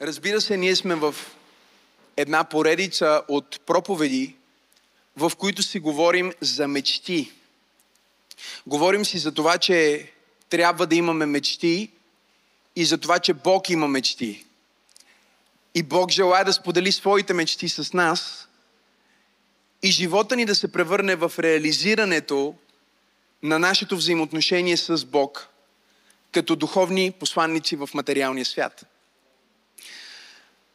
Разбира се, ние сме в една поредица от проповеди, в които си говорим за мечти. Говорим си за това, че трябва да имаме мечти и за това, че Бог има мечти. И Бог желая да сподели своите мечти с нас и живота ни да се превърне в реализирането на нашето взаимоотношение с Бог като духовни посланници в материалния свят.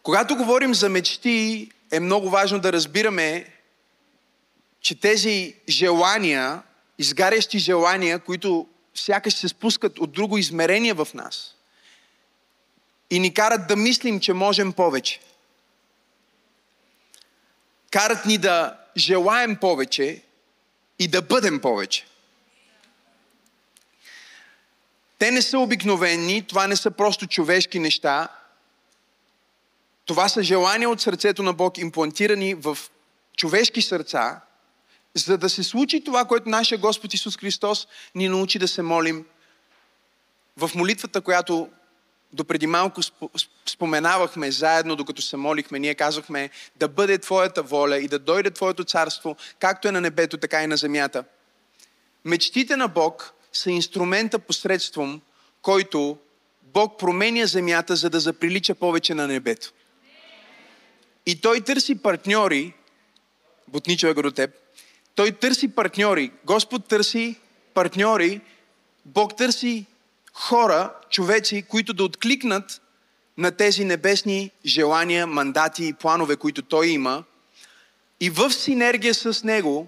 Когато говорим за мечти, е много важно да разбираме, че тези желания, изгарящи желания, които сякаш се спускат от друго измерение в нас и ни карат да мислим, че можем повече. Карат ни да желаем повече и да бъдем повече. Те не са обикновени, това не са просто човешки неща. Това са желания от сърцето на Бог, имплантирани в човешки сърца, за да се случи това, което нашия Господ Исус Христос ни научи да се молим в молитвата, която допреди малко споменавахме заедно, докато се молихме, ние казахме да бъде Твоята воля и да дойде Твоето царство, както е на небето, така и на земята. Мечтите на Бог са инструмента посредством, който Бог променя земята, за да заприлича повече на небето. И Той търси партньори, бутничо е до теб, Той търси партньори, Господ търси партньори, Бог търси хора, човеци, които да откликнат на тези небесни желания, мандати и планове, които Той има и в синергия с Него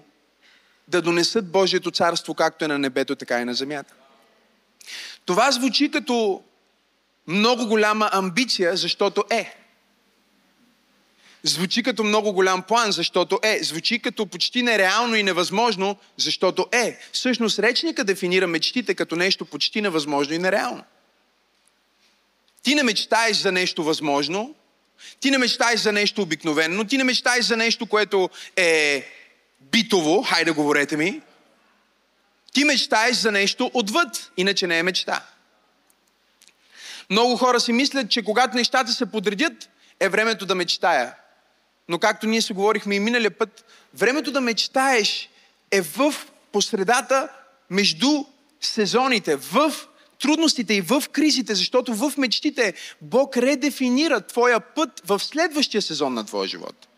да донесат Божието царство както е на небето, така и на земята. Това звучи като много голяма амбиция, защото е. Звучи като много голям план, защото е. Звучи като почти нереално и невъзможно, защото е. Всъщност речника дефинира мечтите като нещо почти невъзможно и нереално. Ти не мечтаеш за нещо възможно, ти не мечтаеш за нещо обикновено, ти не мечтаеш за нещо, което е битово, хайде говорете ми. Ти мечтаеш за нещо отвъд, иначе не е мечта. Много хора си мислят, че когато нещата се подредят, е времето да мечтая. Но както ние се говорихме и миналия път, времето да мечтаеш е в посредата между сезоните, в трудностите и в кризите, защото в мечтите Бог редефинира твоя път в следващия сезон на твоя живот.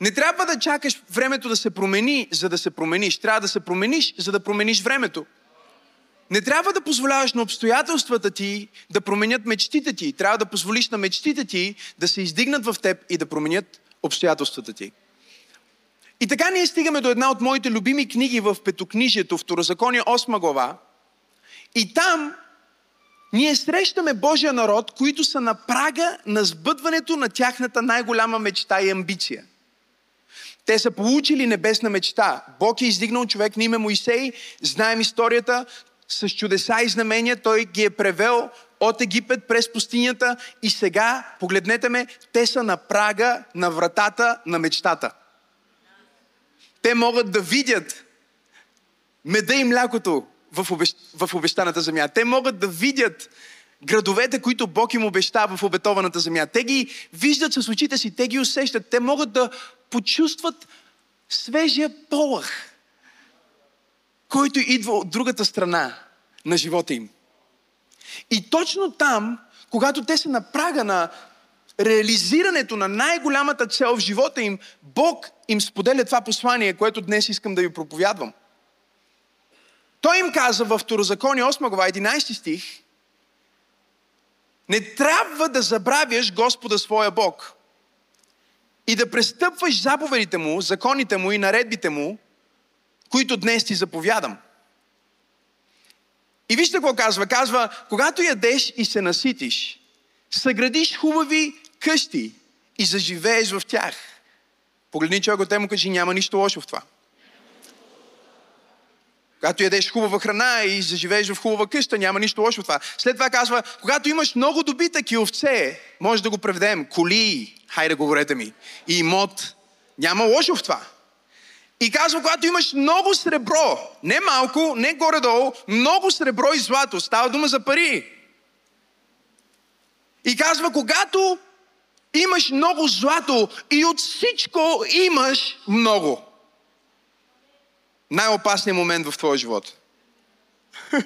Не трябва да чакаш времето да се промени, за да се промениш. Трябва да се промениш, за да промениш времето. Не трябва да позволяваш на обстоятелствата ти да променят мечтите ти. Трябва да позволиш на мечтите ти да се издигнат в теб и да променят обстоятелствата ти. И така ние стигаме до една от моите любими книги в Петокнижието, Второзаконие 8 глава. И там ние срещаме Божия народ, които са на прага на сбъдването на тяхната най-голяма мечта и амбиция – те са получили небесна мечта. Бог е издигнал човек на име Моисей. Знаем историята с чудеса и знамения. Той ги е превел от Египет през пустинята и сега, погледнете ме, те са на прага на вратата на мечтата. Те могат да видят меда и млякото в, обещ... в обещаната земя. Те могат да видят градовете, които Бог им обещава в обетованата земя. Те ги виждат с очите си, те ги усещат, те могат да почувстват свежия полах, който идва от другата страна на живота им. И точно там, когато те са на прага на реализирането на най-голямата цел в живота им, Бог им споделя това послание, което днес искам да ви проповядвам. Той им каза във Второзаконие 8 глава 11 стих, не трябва да забравяш Господа своя Бог и да престъпваш заповедите му, законите му и наредбите му, които днес ти заповядам. И вижте какво казва. Казва, когато ядеш и се наситиш, съградиш хубави къщи и заживееш в тях. Погледни човек те му кажи, няма нищо лошо в това. Когато ядеш хубава храна и заживееш в хубава къща, няма нищо лошо в това. След това казва, когато имаш много добитък и овце, може да го преведем, коли, хайде говорете ми, и имот, няма лошо в това. И казва, когато имаш много сребро, не малко, не горе-долу, много сребро и злато, става дума за пари. И казва, когато имаш много злато и от всичко имаш много. Най-опасният момент в твоя живот.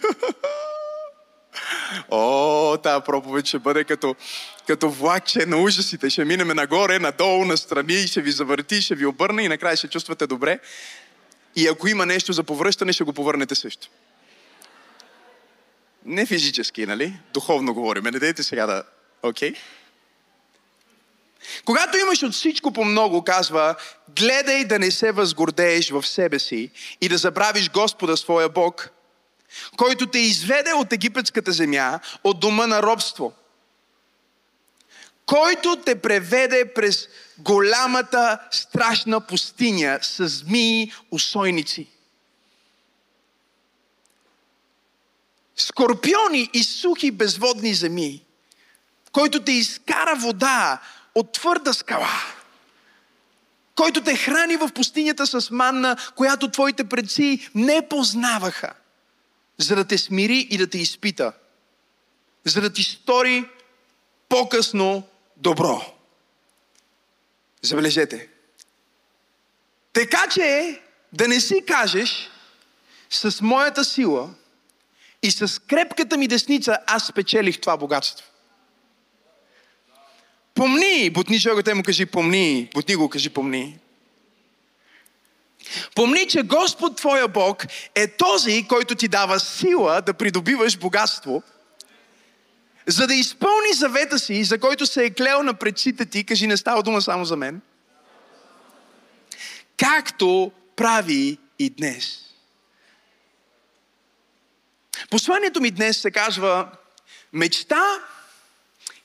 О, тази проповед ще бъде като, като влакче на ужасите. Ще минеме нагоре, надолу, настрани, ще ви завърти, ще ви обърне и накрая ще чувствате добре. И ако има нещо за повръщане, ще го повърнете също. Не физически, нали? Духовно говорим. Не дайте сега да... Окей? Okay? Когато имаш от всичко по много, казва, гледай да не се възгордееш в себе си и да забравиш Господа своя Бог, който те изведе от египетската земя, от дома на робство, който те преведе през голямата страшна пустиня с змии усойници. Скорпиони и сухи безводни земи, който те изкара вода от твърда скала, който те храни в пустинята с манна, която твоите предци не познаваха, за да те смири и да те изпита, за да ти стори по-късно добро. Забележете. Така че да не си кажеш с моята сила и с крепката ми десница аз спечелих това богатство. Помни, бутни човекът му кажи помни, бутни го кажи помни. Помни, че Господ Твоя Бог е този, който ти дава сила да придобиваш богатство, за да изпълни завета си, за който се е клел на предците ти, кажи не става дума само за мен, както прави и днес. Посланието ми днес се казва мечта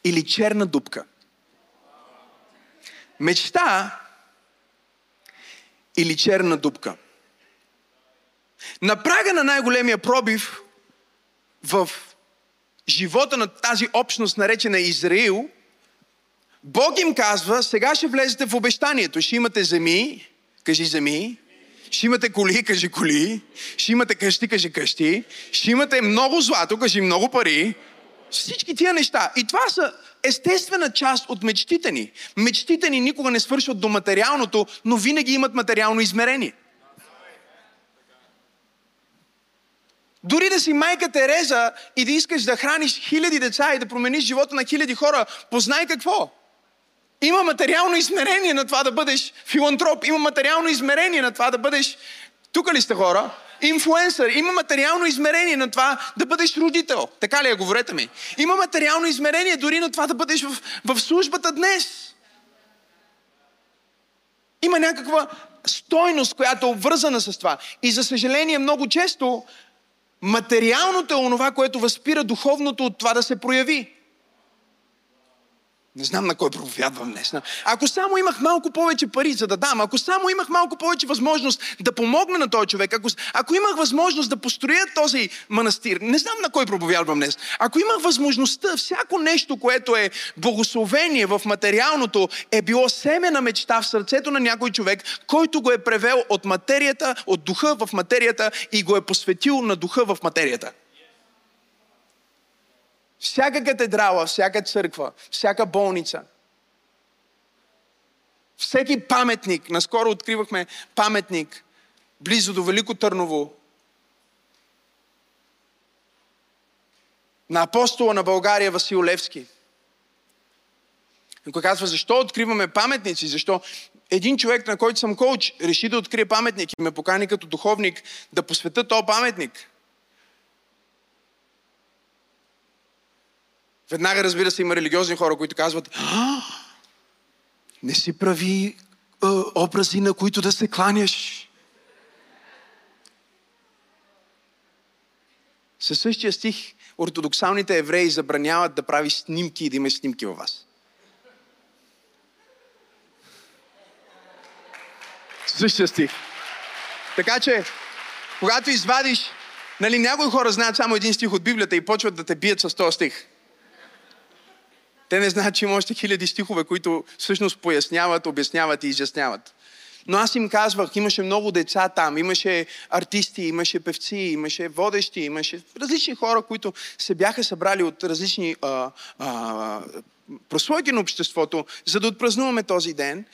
или черна дупка. Мечта или черна дупка. На прага на най-големия пробив в живота на тази общност, наречена Израил, Бог им казва, сега ще влезете в обещанието. Ще имате земи, кажи земи, ще имате коли, кажи коли, ще имате къщи, кажи къщи, ще имате много злато, кажи много пари, всички тия неща. И това са естествена част от мечтите ни. Мечтите ни никога не свършват до материалното, но винаги имат материално измерение. Дори да си майка Тереза и да искаш да храниш хиляди деца и да промениш живота на хиляди хора, познай какво. Има материално измерение на това да бъдеш филантроп. Има материално измерение на това да бъдеш... Тук ли сте хора? инфлуенсър. Има материално измерение на това да бъдеш родител. Така ли е? Говорете ми. Има материално измерение дори на това да бъдеш в, в службата днес. Има някаква стойност, която е обвързана с това. И за съжаление, много често материалното е онова, което възпира духовното от това да се прояви. Не знам на кой проповядвам днес. Ако само имах малко повече пари за да дам, ако само имах малко повече възможност да помогна на този човек, ако, ако имах възможност да построя този манастир, не знам на кой проповядвам днес. Ако имах възможността, всяко нещо, което е благословение в материалното, е било семе на мечта в сърцето на някой човек, който го е превел от материята, от духа в материята и го е посветил на духа в материята. Всяка катедрала, всяка църква, всяка болница, всеки паметник, наскоро откривахме паметник близо до Велико Търново, на апостола на България Васил Левски. И кой казва, защо откриваме паметници? Защо един човек, на който съм коуч, реши да открие паметник и ме покани като духовник да посвета този паметник. Веднага, разбира се, има религиозни хора, които казват, не си прави а, образи, на които да се кланяш. Със същия стих ортодоксалните евреи забраняват да прави снимки и да има снимки във вас. Същия стих. Така че, когато извадиш, нали, някои хора знаят само един стих от Библията и почват да те бият с този стих. Те не знаят, че има още хиляди стихове, които всъщност поясняват, обясняват и изясняват. Но аз им казвах, имаше много деца там, имаше артисти, имаше певци, имаше водещи, имаше различни хора, които се бяха събрали от различни а, а, прослойки на обществото, за да отпразнуваме този ден,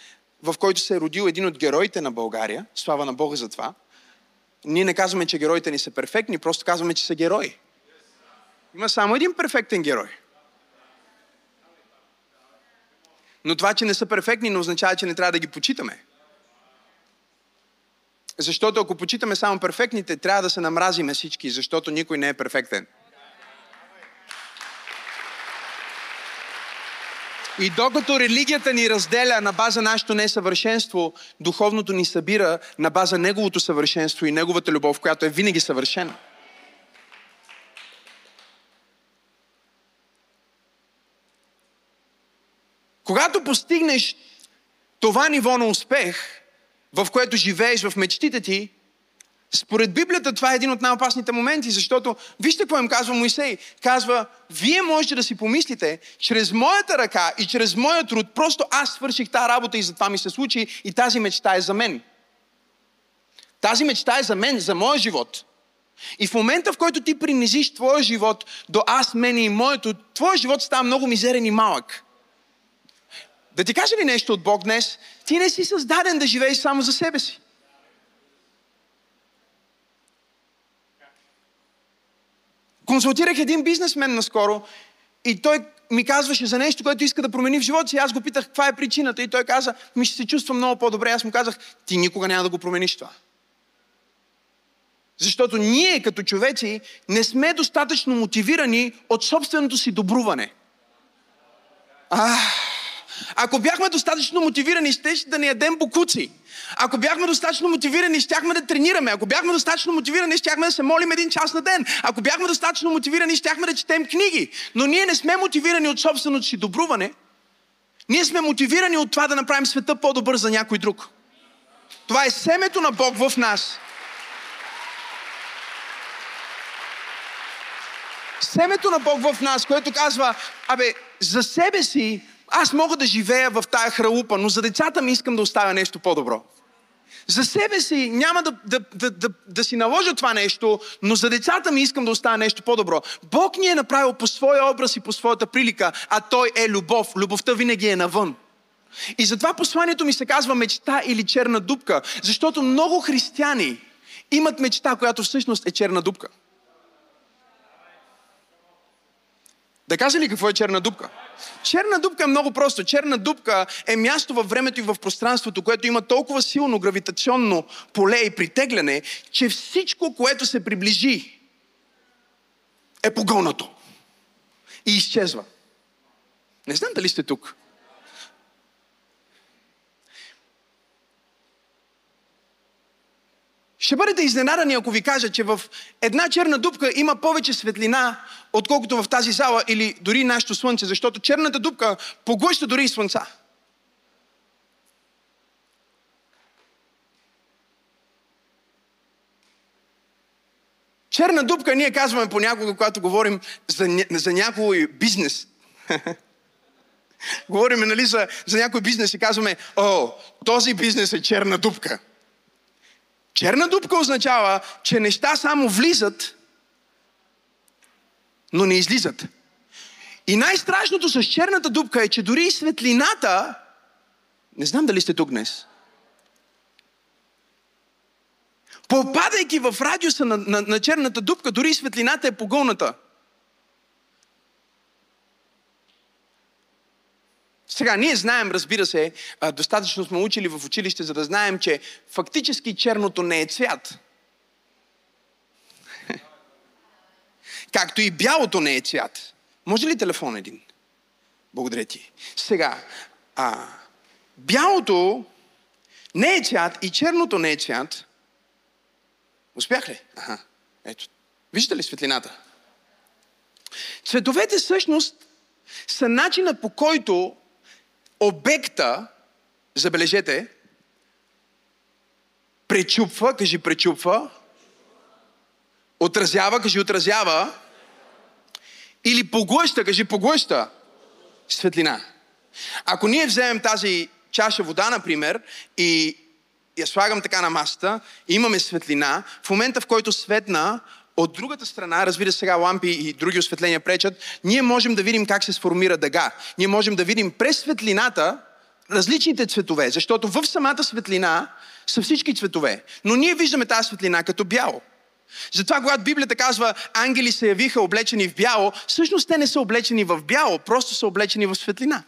в който се е родил един от героите на България. Слава на Бога за това. Ние не казваме, че героите ни са перфектни, просто казваме, че са герои. Има само един перфектен герой. Но това, че не са перфектни, не означава, че не трябва да ги почитаме. Защото ако почитаме само перфектните, трябва да се намразиме всички, защото никой не е перфектен. И докато религията ни разделя на база нашето несъвършенство, духовното ни събира на база Неговото съвършенство и Неговата любов, която е винаги съвършена. Когато постигнеш това ниво на успех, в което живееш в мечтите ти, според Библията това е един от най-опасните моменти, защото вижте какво им казва Моисей. Казва, вие можете да си помислите, чрез моята ръка и чрез моя труд, просто аз свърших тази работа и затова ми се случи и тази мечта е за мен. Тази мечта е за мен, за моя живот. И в момента, в който ти принизиш твоя живот до аз, мене и моето, твоя живот става много мизерен и малък. Да ти кажа ли нещо от Бог днес? Ти не си създаден да живееш само за себе си. Консултирах един бизнесмен наскоро и той ми казваше за нещо, което иска да промени в живота си. Аз го питах каква е причината и той каза, ми ще се чувствам много по-добре. Аз му казах, ти никога няма да го промениш това. Защото ние като човеци не сме достатъчно мотивирани от собственото си добруване. Ах, ако бяхме достатъчно мотивирани, ще да не ядем бокуци. Ако бяхме достатъчно мотивирани, щяхме да тренираме. Ако бяхме достатъчно мотивирани, щяхме да се молим един час на ден. Ако бяхме достатъчно мотивирани, щяхме да четем книги. Но ние не сме мотивирани от собственото си добруване. Ние сме мотивирани от това да направим света по-добър за някой друг. Това е семето на Бог в нас. Семето на Бог в нас, което казва, абе, за себе си аз мога да живея в тая хралупа, но за децата ми искам да оставя нещо по-добро. За себе си няма да, да, да, да, да си наложа това нещо, но за децата ми искам да оставя нещо по-добро. Бог ни е направил по своя образ и по своята прилика, а Той е любов. Любовта винаги е навън. И затова посланието ми се казва мечта или черна дупка, защото много християни имат мечта, която всъщност е черна дупка. Да кажа ли какво е черна дупка? Черна дупка е много просто. Черна дупка е място във времето и в пространството, което има толкова силно гравитационно поле и притегляне, че всичко, което се приближи, е погълнато. И изчезва. Не знам дали сте тук. Ще бъдете изненадани, ако ви кажа, че в една черна дупка има повече светлина, отколкото в тази зала или дори нашето слънце, защото черната дупка поглъща дори и слънца. Черна дупка ние казваме понякога, когато говорим за, за някой бизнес. говорим нали, за, за някой бизнес и казваме, о, този бизнес е черна дупка. Черна дупка означава, че неща само влизат, но не излизат. И най-страшното с черната дупка е, че дори и светлината, не знам дали сте тук днес, попадайки в радиуса на, на, на черната дупка, дори и светлината е погълната. Сега, ние знаем, разбира се, достатъчно сме учили в училище, за да знаем, че фактически черното не е цвят. Както и бялото не е цвят. Може ли телефон един? Благодаря ти. Сега, а, бялото не е цвят и черното не е цвят. Успях ли? Аха, ето. Виждате ли светлината? Цветовете всъщност са начина по който обекта, забележете, пречупва, кажи пречупва, отразява, кажи отразява, или поглъща, кажи поглъща светлина. Ако ние вземем тази чаша вода, например, и я слагам така на масата, имаме светлина, в момента в който светна, от другата страна, разбира се, сега лампи и други осветления пречат, ние можем да видим как се сформира дъга. Ние можем да видим през светлината различните цветове, защото в самата светлина са всички цветове. Но ние виждаме тази светлина като бяло. Затова, когато Библията казва, ангели се явиха облечени в бяло, всъщност те не са облечени в бяло, просто са облечени в светлина.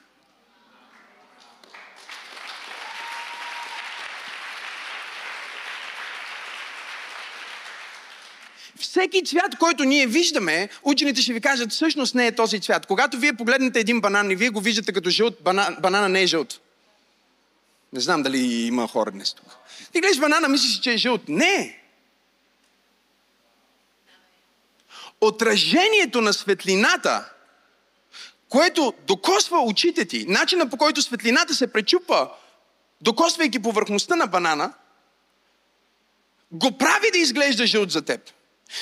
Всеки цвят, който ние виждаме, учените ще ви кажат, всъщност не е този цвят. Когато вие погледнете един банан и вие го виждате като жълт, банан, банана не е жълт. Не знам дали има хора днес тук. Ти гледаш банана, мислиш, че е жълт. Не! Отражението на светлината, което докосва очите ти, начина по който светлината се пречупва, докосвайки повърхността на банана, го прави да изглежда жълт за теб.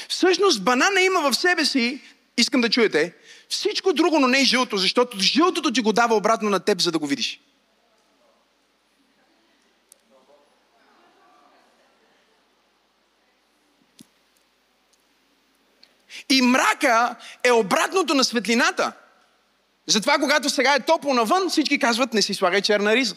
Всъщност банана има в себе си, искам да чуете, всичко друго, но не и жълто, защото жълтото ти го дава обратно на теб, за да го видиш. И мрака е обратното на светлината. Затова, когато сега е топло навън, всички казват, не си слагай черна риза.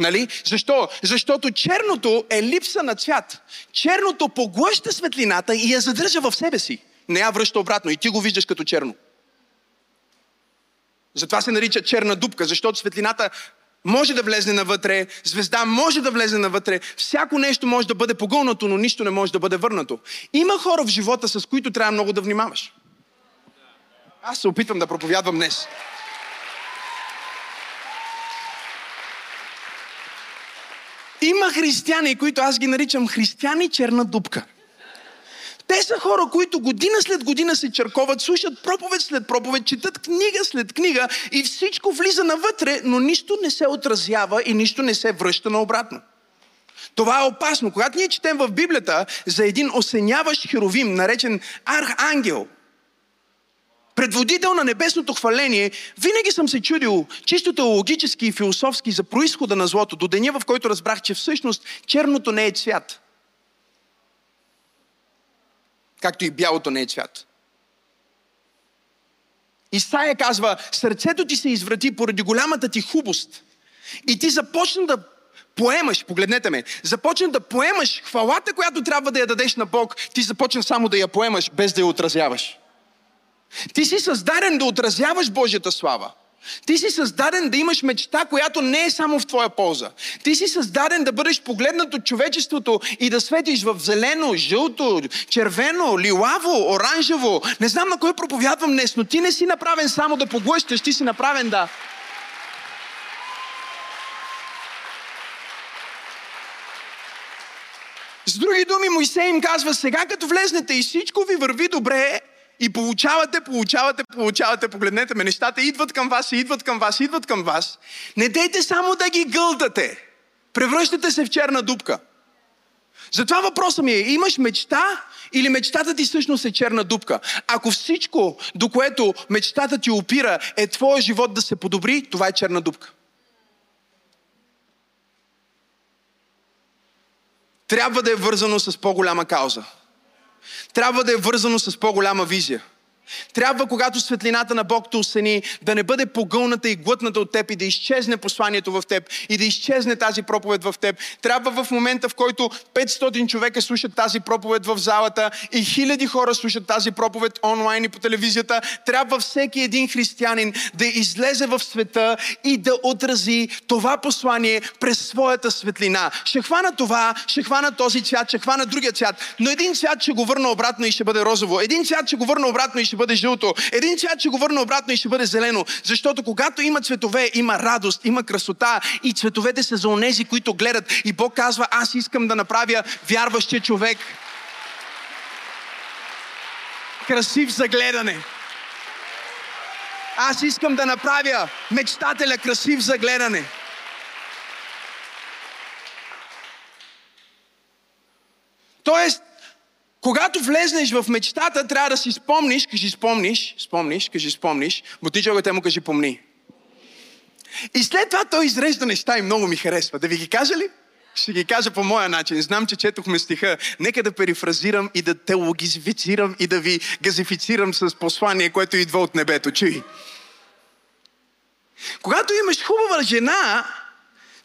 Нали? Защо? Защото черното е липса на цвят. Черното поглъща светлината и я задържа в себе си. Не я връща обратно и ти го виждаш като черно. Затова се нарича черна дупка, защото светлината може да влезе навътре, звезда може да влезе навътре, всяко нещо може да бъде погълнато, но нищо не може да бъде върнато. Има хора в живота, с които трябва много да внимаваш. Аз се опитвам да проповядвам днес. Има християни, които аз ги наричам християни черна дупка. Те са хора, които година след година се черковат, слушат проповед след проповед, четат книга след книга и всичко влиза навътре, но нищо не се отразява и нищо не се връща наобратно. Това е опасно. Когато ние четем в Библията за един осеняващ херовим, наречен архангел – предводител на небесното хваление, винаги съм се чудил чисто теологически и философски за происхода на злото, до деня в който разбрах, че всъщност черното не е цвят. Както и бялото не е цвят. Исаия казва, сърцето ти се изврати поради голямата ти хубост. И ти започна да поемаш, погледнете ме, започна да поемаш хвалата, която трябва да я дадеш на Бог, ти започна само да я поемаш, без да я отразяваш. Ти си създаден да отразяваш Божията слава. Ти си създаден да имаш мечта, която не е само в твоя полза. Ти си създаден да бъдеш погледнат от човечеството и да светиш в зелено, жълто, червено, лилаво, оранжево. Не знам на кой проповядвам днес, но ти не си направен само да поглъщаш, ти си направен да... С други думи, Моисей им казва, сега като влезнете и всичко ви върви добре, и получавате, получавате, получавате. Погледнете ме, нещата идват към вас, идват към вас, идват към вас. Не дейте само да ги гълдате. Превръщате се в черна дупка. Затова въпросът ми е, имаш мечта или мечтата ти всъщност е черна дупка? Ако всичко, до което мечтата ти опира, е твоя живот да се подобри, това е черна дупка. Трябва да е вързано с по-голяма кауза трябва да е вързано с по-голяма визия. Трябва, когато светлината на Бог те осени, да не бъде погълната и глътната от теб и да изчезне посланието в теб и да изчезне тази проповед в теб. Трябва в момента, в който 500 човека слушат тази проповед в залата и хиляди хора слушат тази проповед онлайн и по телевизията, трябва всеки един християнин да излезе в света и да отрази това послание през своята светлина. Ще хвана това, ще хвана този цвят, ще хвана другия цвят, но един цвят ще го върна обратно и ще бъде розово. Един цвят ще го върна обратно и ще бъде жълто. Един цвят ще го върне обратно и ще бъде зелено. Защото когато има цветове, има радост, има красота и цветовете са за онези, които гледат. И Бог казва, аз искам да направя вярващия човек красив за гледане. Аз искам да направя мечтателя красив за гледане. Тоест, когато влезнеш в мечтата, трябва да си спомниш, кажи спомниш, спомниш, кажи спомниш, мотичога те му кажи помни. И след това той изрежда неща и много ми харесва. Да ви ги кажа ли? ще ги кажа по моя начин. Знам, че четохме стиха. Нека да перифразирам и да теологизифицирам и да ви газифицирам с послание, което идва от небето. Чуй. Когато имаш хубава жена,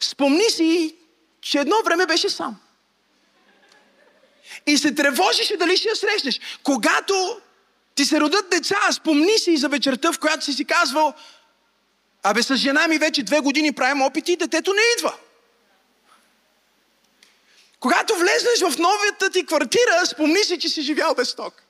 спомни си, че едно време беше сам. И се тревожеше дали ще я срещнеш. Когато ти се родят деца, спомни си за вечерта, в която си си казвал, абе с жена ми вече две години правим опити и детето не идва. Когато влезнеш в новата ти квартира, спомни си, че си живял без ток.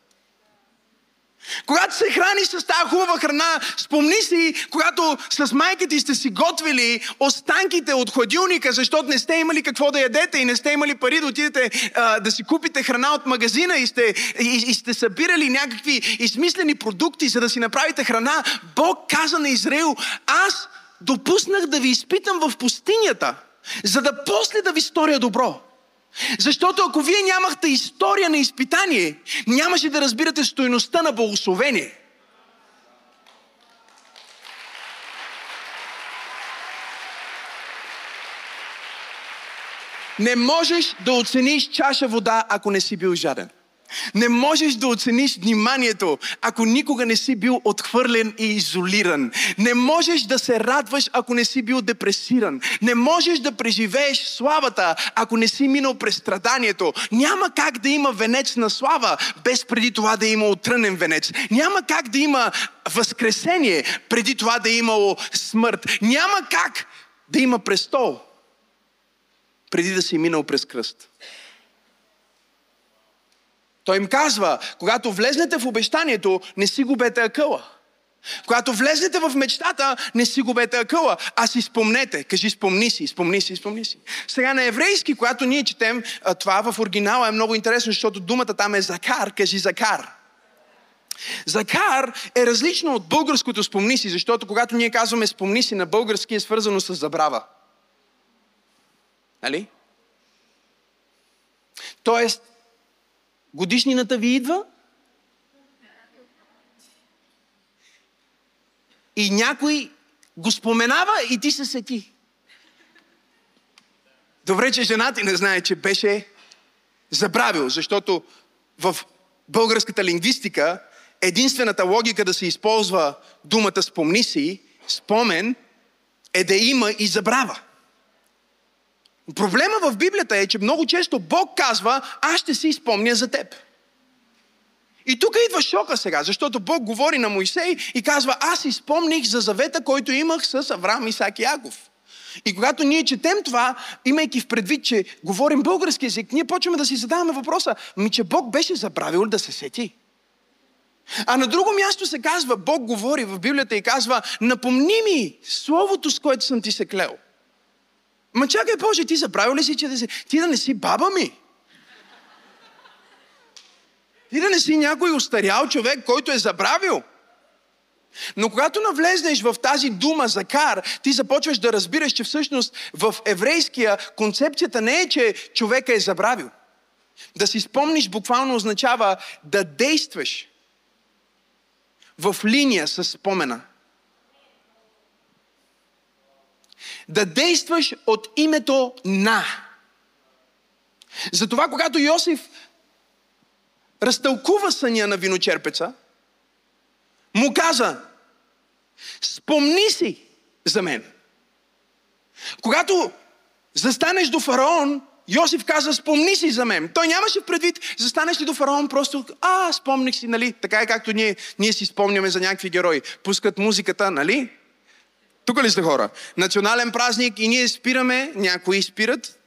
Когато се храниш с тази хубава храна, спомни си, когато с майка ти сте си готвили останките от хладилника, защото не сте имали какво да ядете и не сте имали пари да отидете а, да си купите храна от магазина и сте, и, и сте събирали някакви измислени продукти, за да си направите храна. Бог каза на Израил, аз допуснах да ви изпитам в пустинята, за да после да ви сторя добро. Защото ако вие нямахте история на изпитание, нямаше да разбирате стоеността на благословение. Не можеш да оцениш чаша вода, ако не си бил жаден. Не можеш да оцениш вниманието, ако никога не си бил отхвърлен и изолиран. Не можеш да се радваш, ако не си бил депресиран. Не можеш да преживееш славата, ако не си минал през страданието. Няма как да има венец на слава, без преди това да е имало трънен венец. Няма как да има възкресение, преди това да е имало смърт. Няма как да има престол, преди да си минал през кръст. Той им казва, когато влезнете в обещанието, не си губете акъла. Когато влезнете в мечтата, не си губете акъла, а си спомнете. Кажи, спомни си, спомни си, спомни си. Сега на еврейски, когато ние четем това в оригинала е много интересно, защото думата там е закар. Кажи закар. Закар е различно от българското спомни си, защото когато ние казваме спомни си на български е свързано с забрава. Нали? Тоест, Годишнината ви идва и някой го споменава и ти се сети. Добре, че жена ти не знае, че беше забравил, защото в българската лингвистика единствената логика да се използва думата спомни си, спомен, е да има и забрава. Проблема в Библията е, че много често Бог казва, аз ще си изпомня за теб. И тук идва шока сега, защото Бог говори на Моисей и казва, аз изпомних за завета, който имах с Авраам, Исак и Агов. И когато ние четем това, имайки в предвид, че говорим български язик, ние почваме да си задаваме въпроса, ми че Бог беше забравил да се сети. А на друго място се казва, Бог говори в Библията и казва, напомни ми словото, с което съм ти се клел. Ма чакай, Боже, ти забравил ли си, че да си... ти да не си баба ми? Ти да не си някой устарял човек, който е забравил? Но когато навлезнеш в тази дума за кар, ти започваш да разбираш, че всъщност в еврейския концепцията не е, че човека е забравил. Да си спомниш буквално означава да действаш в линия с спомена. Да действаш от името на. Затова, когато Йосиф разтълкува съня на виночерпеца, му каза, спомни си за мен. Когато застанеш до фараон, Йосиф каза, спомни си за мен. Той нямаше предвид, застанеш ли до фараон, просто, а, спомних си, нали? Така е както ние, ние си спомняме за някакви герои. Пускат музиката, нали? Тук ли сте хора? Национален празник и ние спираме, някои спират.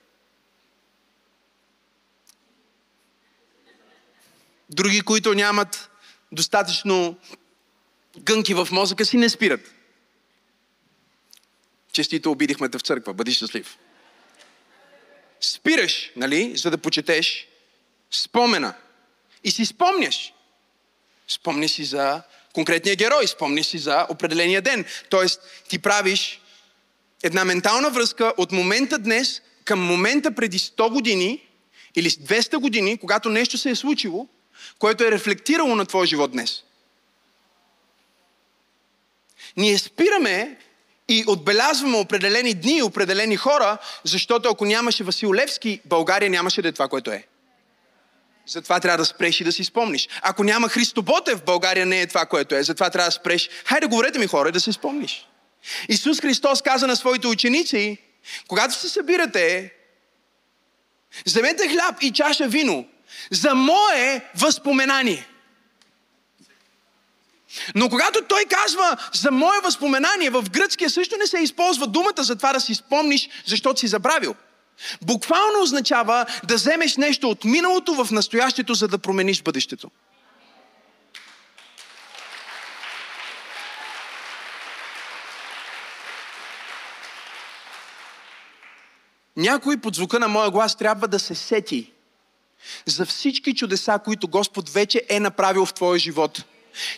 Други, които нямат достатъчно гънки в мозъка си, не спират. Честито обидихме те в църква, бъди щастлив. Спираш, нали, за да почетеш спомена. И си спомняш. Спомни си за конкретния герой, спомни си за определения ден. Тоест, ти правиш една ментална връзка от момента днес към момента преди 100 години или 200 години, когато нещо се е случило, което е рефлектирало на твоя живот днес. Ние спираме и отбелязваме определени дни и определени хора, защото ако нямаше Васил Левски, България нямаше да е това, което е. Затова трябва да спреш и да си спомниш. Ако няма Христо Ботев, България не е това, което е. Затова трябва да спреш. Хайде, говорете ми хора, да си спомниш. Исус Христос каза на своите ученици, когато се събирате, вземете хляб и чаша вино за мое възпоменание. Но когато той казва за мое възпоменание, в гръцкия също не се използва думата за това да си спомниш, защото си забравил. Буквално означава да вземеш нещо от миналото в настоящето, за да промениш бъдещето. Някой под звука на моя глас трябва да се сети за всички чудеса, които Господ вече е направил в твоя живот.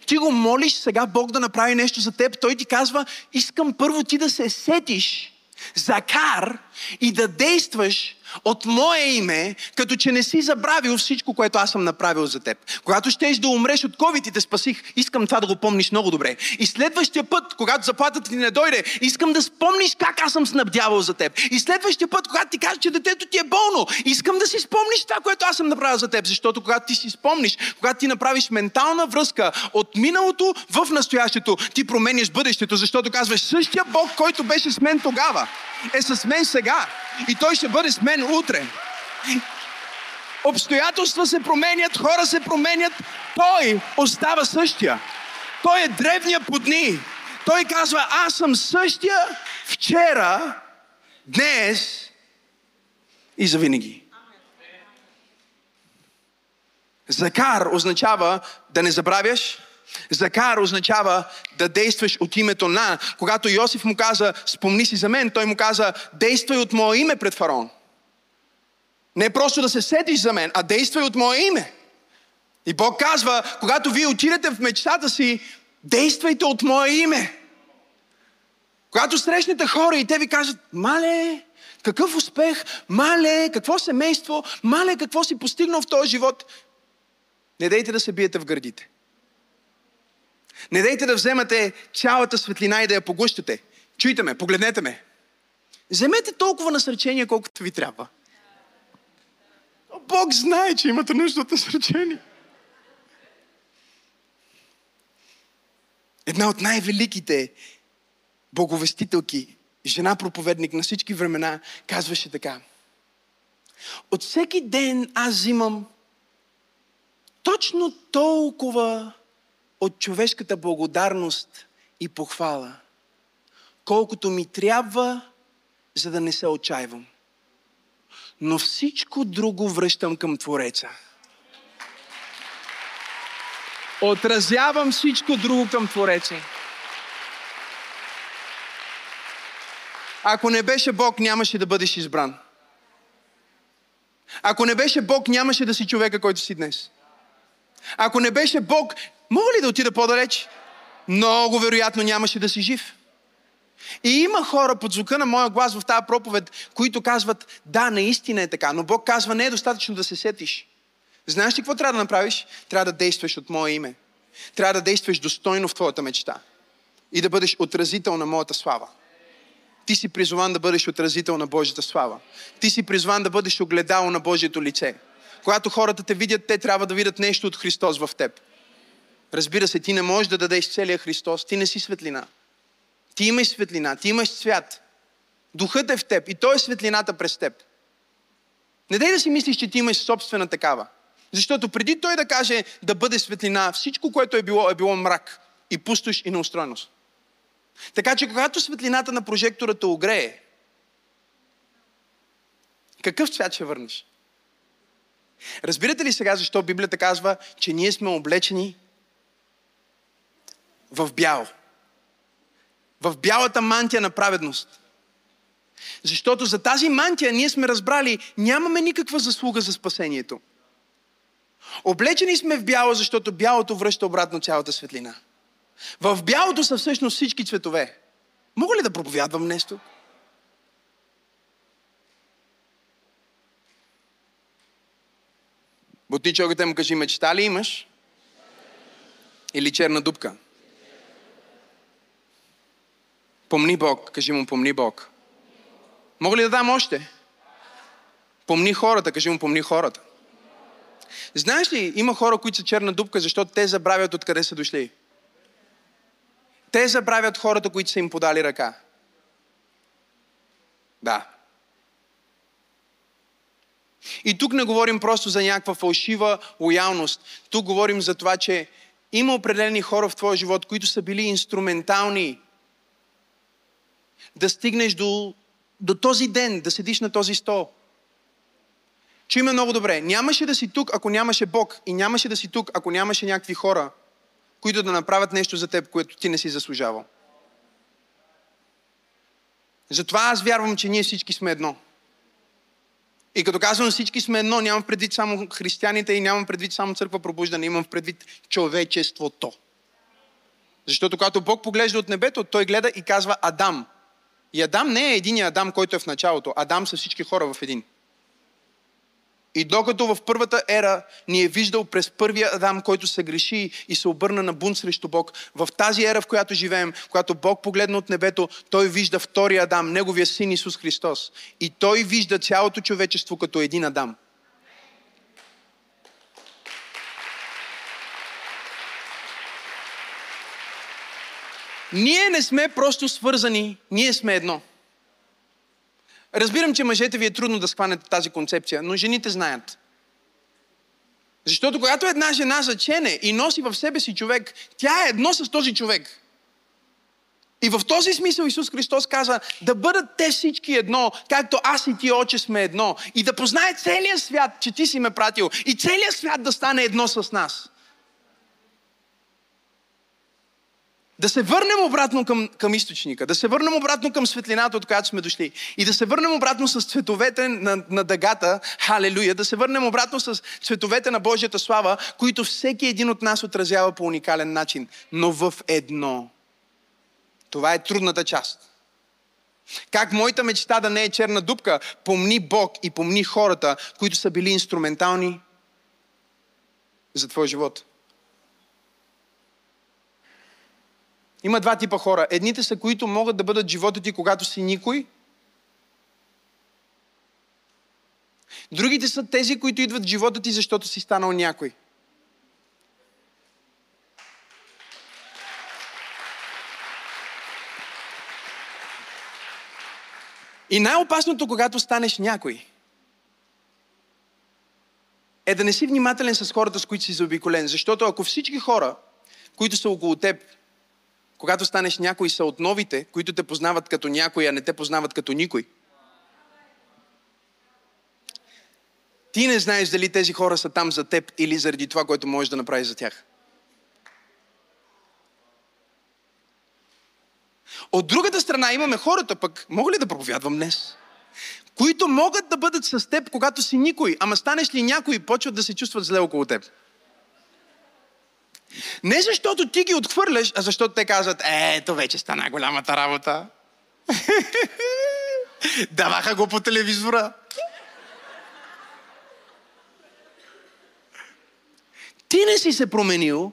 Ти го молиш сега Бог да направи нещо за теб. Той ти казва, искам първо ти да се сетиш за кар и да действаш от мое име, като че не си забравил всичко, което аз съм направил за теб. Когато щеш да умреш от COVID и те спасих, искам това да го помниш много добре. И следващия път, когато заплатата ти не дойде, искам да спомниш как аз съм снабдявал за теб. И следващия път, когато ти кажеш, че детето ти е болно, искам да си спомниш това, което аз съм направил за теб. Защото когато ти си спомниш, когато ти направиш ментална връзка от миналото в настоящето, ти променяш бъдещето, защото казваш, същия Бог, който беше с мен тогава, е с мен сега. И той ще бъде с мен утре. Обстоятелства се променят, хора се променят, той остава същия. Той е древния по дни. Той казва, аз съм същия вчера, днес и завинаги. Закар означава да не забравяш, Закар означава да действаш от името на. Когато Йосиф му каза, спомни си за мен, той му каза, действай от мое име пред фараон. Не просто да се сетиш за мен, а действай от мое име. И Бог казва, когато вие отидете в мечтата си, действайте от мое име. Когато срещнете хора и те ви кажат, мале, какъв успех, мале, какво семейство, мале, какво си постигнал в този живот, не дейте да се биете в гърдите. Не дейте да вземате цялата светлина и да я поглъщате. Чуйте ме, погледнете ме. Вземете толкова насречение, колкото ви трябва. Бог знае, че имате нужда от насречение. Една от най-великите боговестителки, жена проповедник на всички времена, казваше така. От всеки ден аз взимам точно толкова от човешката благодарност и похвала, колкото ми трябва, за да не се отчаивам. Но всичко друго връщам към Твореца. Отразявам всичко друго към Твореца. Ако не беше Бог, нямаше да бъдеш избран. Ако не беше Бог, нямаше да си човека, който си днес. Ако не беше Бог, Мога ли да отида по-далеч? Много вероятно нямаше да си жив. И има хора под звука на моя глас в тази проповед, които казват, да, наистина е така, но Бог казва, не е достатъчно да се сетиш. Знаеш ли какво трябва да направиш? Трябва да действаш от мое име. Трябва да действаш достойно в твоята мечта. И да бъдеш отразител на моята слава. Ти си призван да бъдеш отразител на Божията слава. Ти си призван да бъдеш огледало на Божието лице. Когато хората те видят, те трябва да видят нещо от Христос в теб. Разбира се, ти не можеш да дадеш целия Христос. Ти не си светлина. Ти имаш светлина, ти имаш свят. Духът е в теб и той е светлината през теб. Не дай да си мислиш, че ти имаш собствена такава. Защото преди той да каже да бъде светлина, всичко, което е било, е било мрак и пустош и неустроеност. Така че когато светлината на прожектора те огрее, какъв цвят ще върнеш? Разбирате ли сега защо Библията казва, че ние сме облечени в бяло. В бялата мантия на праведност. Защото за тази мантия ние сме разбрали, нямаме никаква заслуга за спасението. Облечени сме в бяло, защото бялото връща обратно цялата светлина. В бялото са всъщност всички цветове. Мога ли да проповядвам нещо? Бутничоката му кажи, мечта ли имаш? Или черна дупка? Помни Бог. Кажи му, помни Бог. Мога ли да дам още? Помни хората. Кажи му, помни хората. Знаеш ли, има хора, които са черна дупка, защото те забравят откъде са дошли. Те забравят хората, които са им подали ръка. Да. И тук не говорим просто за някаква фалшива лоялност. Тук говорим за това, че има определени хора в твоя живот, които са били инструментални да стигнеш до, до този ден, да седиш на този стол. Чуй ме много добре. Нямаше да си тук, ако нямаше Бог. И нямаше да си тук, ако нямаше някакви хора, които да направят нещо за теб, което ти не си заслужавал. Затова аз вярвам, че ние всички сме едно. И като казвам всички сме едно, нямам предвид само християните и нямам предвид само църква пробуждане, имам предвид човечеството. Защото когато Бог поглежда от небето, той гледа и казва Адам. И Адам не е единия Адам, който е в началото. Адам са всички хора в един. И докато в първата ера ни е виждал през първия Адам, който се греши и се обърна на бунт срещу Бог, в тази ера, в която живеем, когато Бог погледна от небето, той вижда втория Адам, неговия син Исус Христос. И той вижда цялото човечество като един Адам. Ние не сме просто свързани, ние сме едно. Разбирам, че мъжете ви е трудно да схванете тази концепция, но жените знаят. Защото когато една жена зачене и носи в себе си човек, тя е едно с този човек. И в този смисъл Исус Христос каза да бъдат те всички едно, както аз и ти, Отче, сме едно. И да познае целият свят, че ти си ме пратил. И целият свят да стане едно с нас. Да се върнем обратно към, към източника, да се върнем обратно към светлината, от която сме дошли. И да се върнем обратно с цветовете на, на дъгата, халелуя, да се върнем обратно с цветовете на Божията слава, които всеки един от нас отразява по уникален начин, но в едно. Това е трудната част. Как моята мечта да не е черна дупка, помни Бог и помни хората, които са били инструментални за твоя живот. Има два типа хора. Едните са, които могат да бъдат живота ти, когато си никой. Другите са тези, които идват в живота ти, защото си станал някой. И най-опасното, когато станеш някой, е да не си внимателен с хората, с които си заобиколен. Защото ако всички хора, които са около теб, когато станеш някой са от новите, които те познават като някой, а не те познават като никой. Ти не знаеш дали тези хора са там за теб или заради това, което можеш да направиш за тях. От другата страна имаме хората пък, мога ли да проповядвам днес? Които могат да бъдат с теб, когато си никой, ама станеш ли някой, почват да се чувстват зле около теб. Не защото ти ги отхвърляш, а защото те казват, ето вече стана голямата работа. Даваха го по телевизора. Ти не си се променил,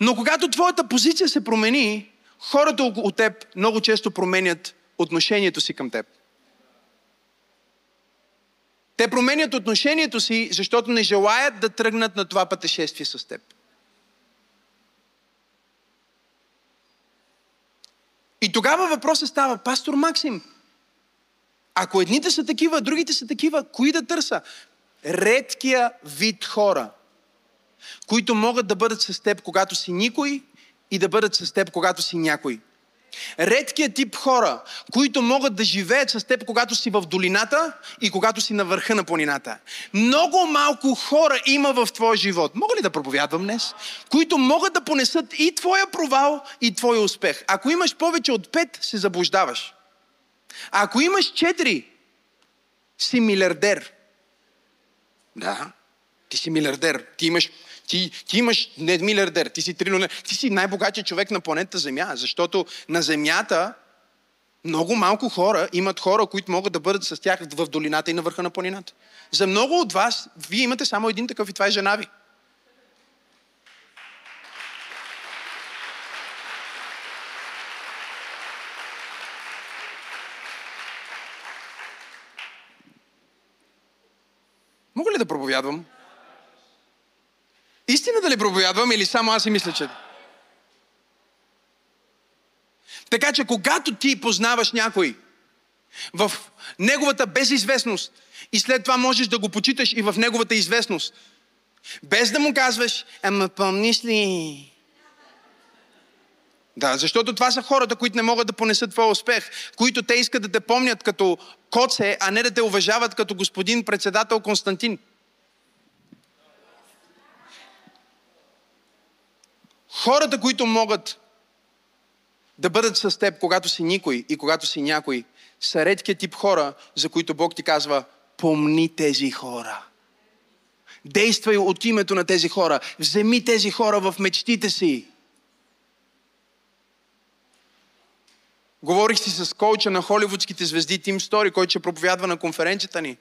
но когато твоята позиция се промени, хората около теб много често променят отношението си към теб. Те променят отношението си, защото не желаят да тръгнат на това пътешествие с теб. И тогава въпросът става, пастор Максим, ако едните са такива, другите са такива, кои да търса? Редкия вид хора, които могат да бъдат с теб, когато си никой и да бъдат с теб, когато си някой. Редкият тип хора, които могат да живеят с теб, когато си в долината и когато си на върха на планината. Много малко хора има в твоя живот. Мога ли да проповядвам днес? Които могат да понесат и твоя провал, и твоя успех. Ако имаш повече от пет, се заблуждаваш. Ако имаш четири, си милиардер. Да, ти си милиардер. Ти имаш ти, ти имаш не милиардер, ти си трилионер, ти си най-богатия човек на планетата Земя, защото на Земята много малко хора имат хора, които могат да бъдат с тях в долината и на върха на планината. За много от вас, вие имате само един такъв и това е жена ви. Мога ли да проповядвам? Истина да ли проповядвам или само аз си мисля, че... Така че когато ти познаваш някой в неговата безизвестност и след това можеш да го почиташ и в неговата известност, без да му казваш, ама помниш ли? Да, защото това са хората, които не могат да понесат твоя успех, които те искат да те помнят като коце, а не да те уважават като господин председател Константин. Хората, които могат да бъдат с теб, когато си никой и когато си някой, са редкият тип хора, за които Бог ти казва, помни тези хора. Действай от името на тези хора. Вземи тези хора в мечтите си. Говорих си с коуча на холивудските звезди Тим Стори, който ще проповядва на конференцията ни.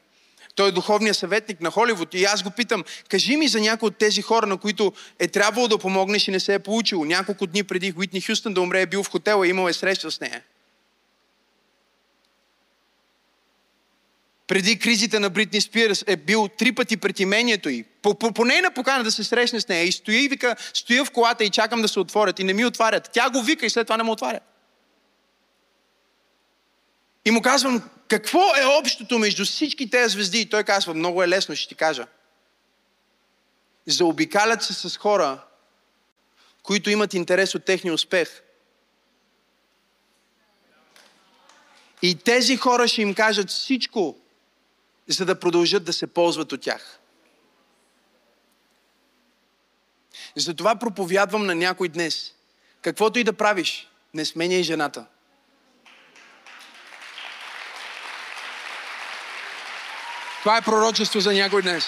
Той е духовният съветник на Холивуд и аз го питам, кажи ми за някои от тези хора, на които е трябвало да помогнеш и не се е получило. Няколко дни преди Уитни Хюстън да умре е бил в хотела и имал е среща с нея. преди кризите на Бритни Спирс е бил три пъти пред имението й. По, по, по нейна покана да се срещне с нея и стои и вика, стоя в колата и чакам да се отворят и не ми отварят. Тя го вика и след това не му отваря. И му казвам, какво е общото между всички тези звезди? И той казва, много е лесно, ще ти кажа. Заобикалят се с хора, които имат интерес от техния успех. И тези хора ще им кажат всичко, за да продължат да се ползват от тях. Затова проповядвам на някой днес. Каквото и да правиш, не сменяй жената. Това е пророчество за някой днес.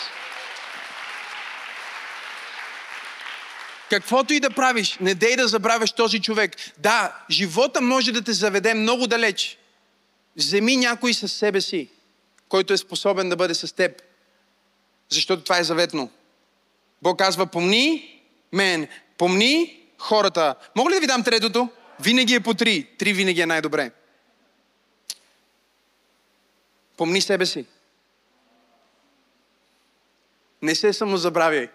Каквото и да правиш, не дей да забравяш този човек. Да, живота може да те заведе много далеч. Вземи някой със себе си който е способен да бъде с теб. Защото това е заветно. Бог казва, помни мен, помни хората. Мога ли да ви дам третото? Винаги е по три. Три винаги е най-добре. Помни себе си. Не се самозабравяй.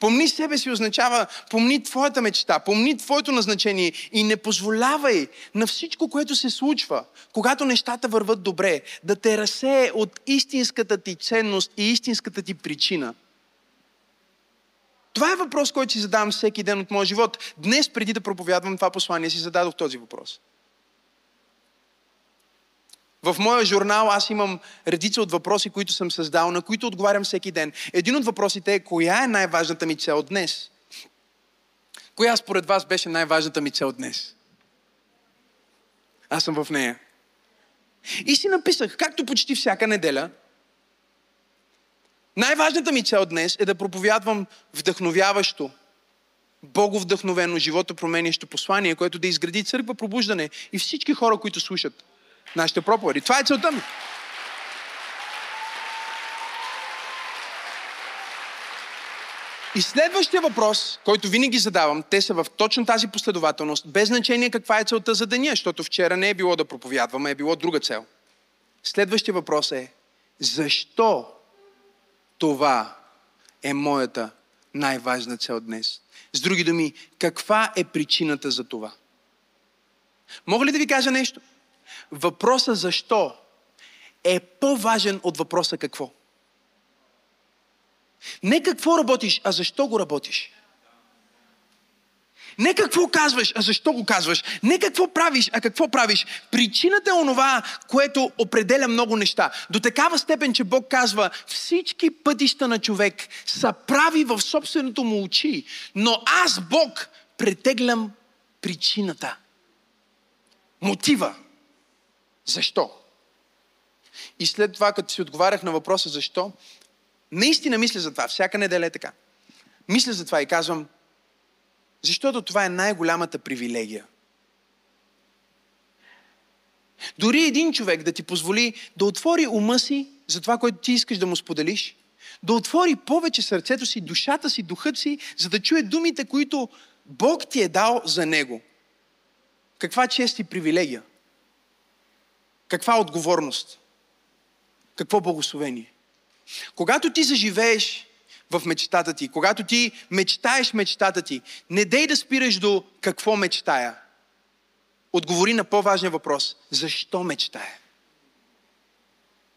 Помни себе си означава, помни твоята мечта, помни твоето назначение и не позволявай на всичко, което се случва, когато нещата върват добре, да те разсее от истинската ти ценност и истинската ти причина. Това е въпрос, който си задавам всеки ден от моя живот. Днес, преди да проповядвам това послание, си зададох този въпрос. В моя журнал аз имам редица от въпроси, които съм създал, на които отговарям всеки ден. Един от въпросите е, коя е най-важната ми цел днес? Коя според вас беше най-важната ми цел днес? Аз съм в нея. И си написах, както почти всяка неделя, най-важната ми цел днес е да проповядвам вдъхновяващо, боговдъхновено, живото променящо послание, което да изгради църква пробуждане и всички хора, които слушат нашите проповеди. Това е целта ми. И следващия въпрос, който винаги задавам, те са в точно тази последователност, без значение каква е целта за деня, защото вчера не е било да проповядваме, е било друга цел. Следващия въпрос е, защо това е моята най-важна цел днес? С други думи, каква е причината за това? Мога ли да ви кажа нещо? Въпроса защо е по-важен от въпроса какво. Не какво работиш, а защо го работиш. Не какво казваш, а защо го казваш. Не какво правиш, а какво правиш. Причината е онова, което определя много неща. До такава степен, че Бог казва, всички пътища на човек са прави в собственото му очи, но аз, Бог, претеглям причината. Мотива. Защо? И след това, като си отговарях на въпроса защо, наистина мисля за това. Всяка неделя е така. Мисля за това и казвам, защото това е най-голямата привилегия. Дори един човек да ти позволи да отвори ума си за това, което ти искаш да му споделиш, да отвори повече сърцето си, душата си, духът си, за да чуе думите, които Бог ти е дал за него. Каква чест и привилегия! Каква отговорност? какво благословение. Когато ти заживееш в мечтата ти, когато ти мечтаеш мечтата ти, не дей да спираш до какво мечтая. Отговори на по-важния въпрос. Защо мечтая?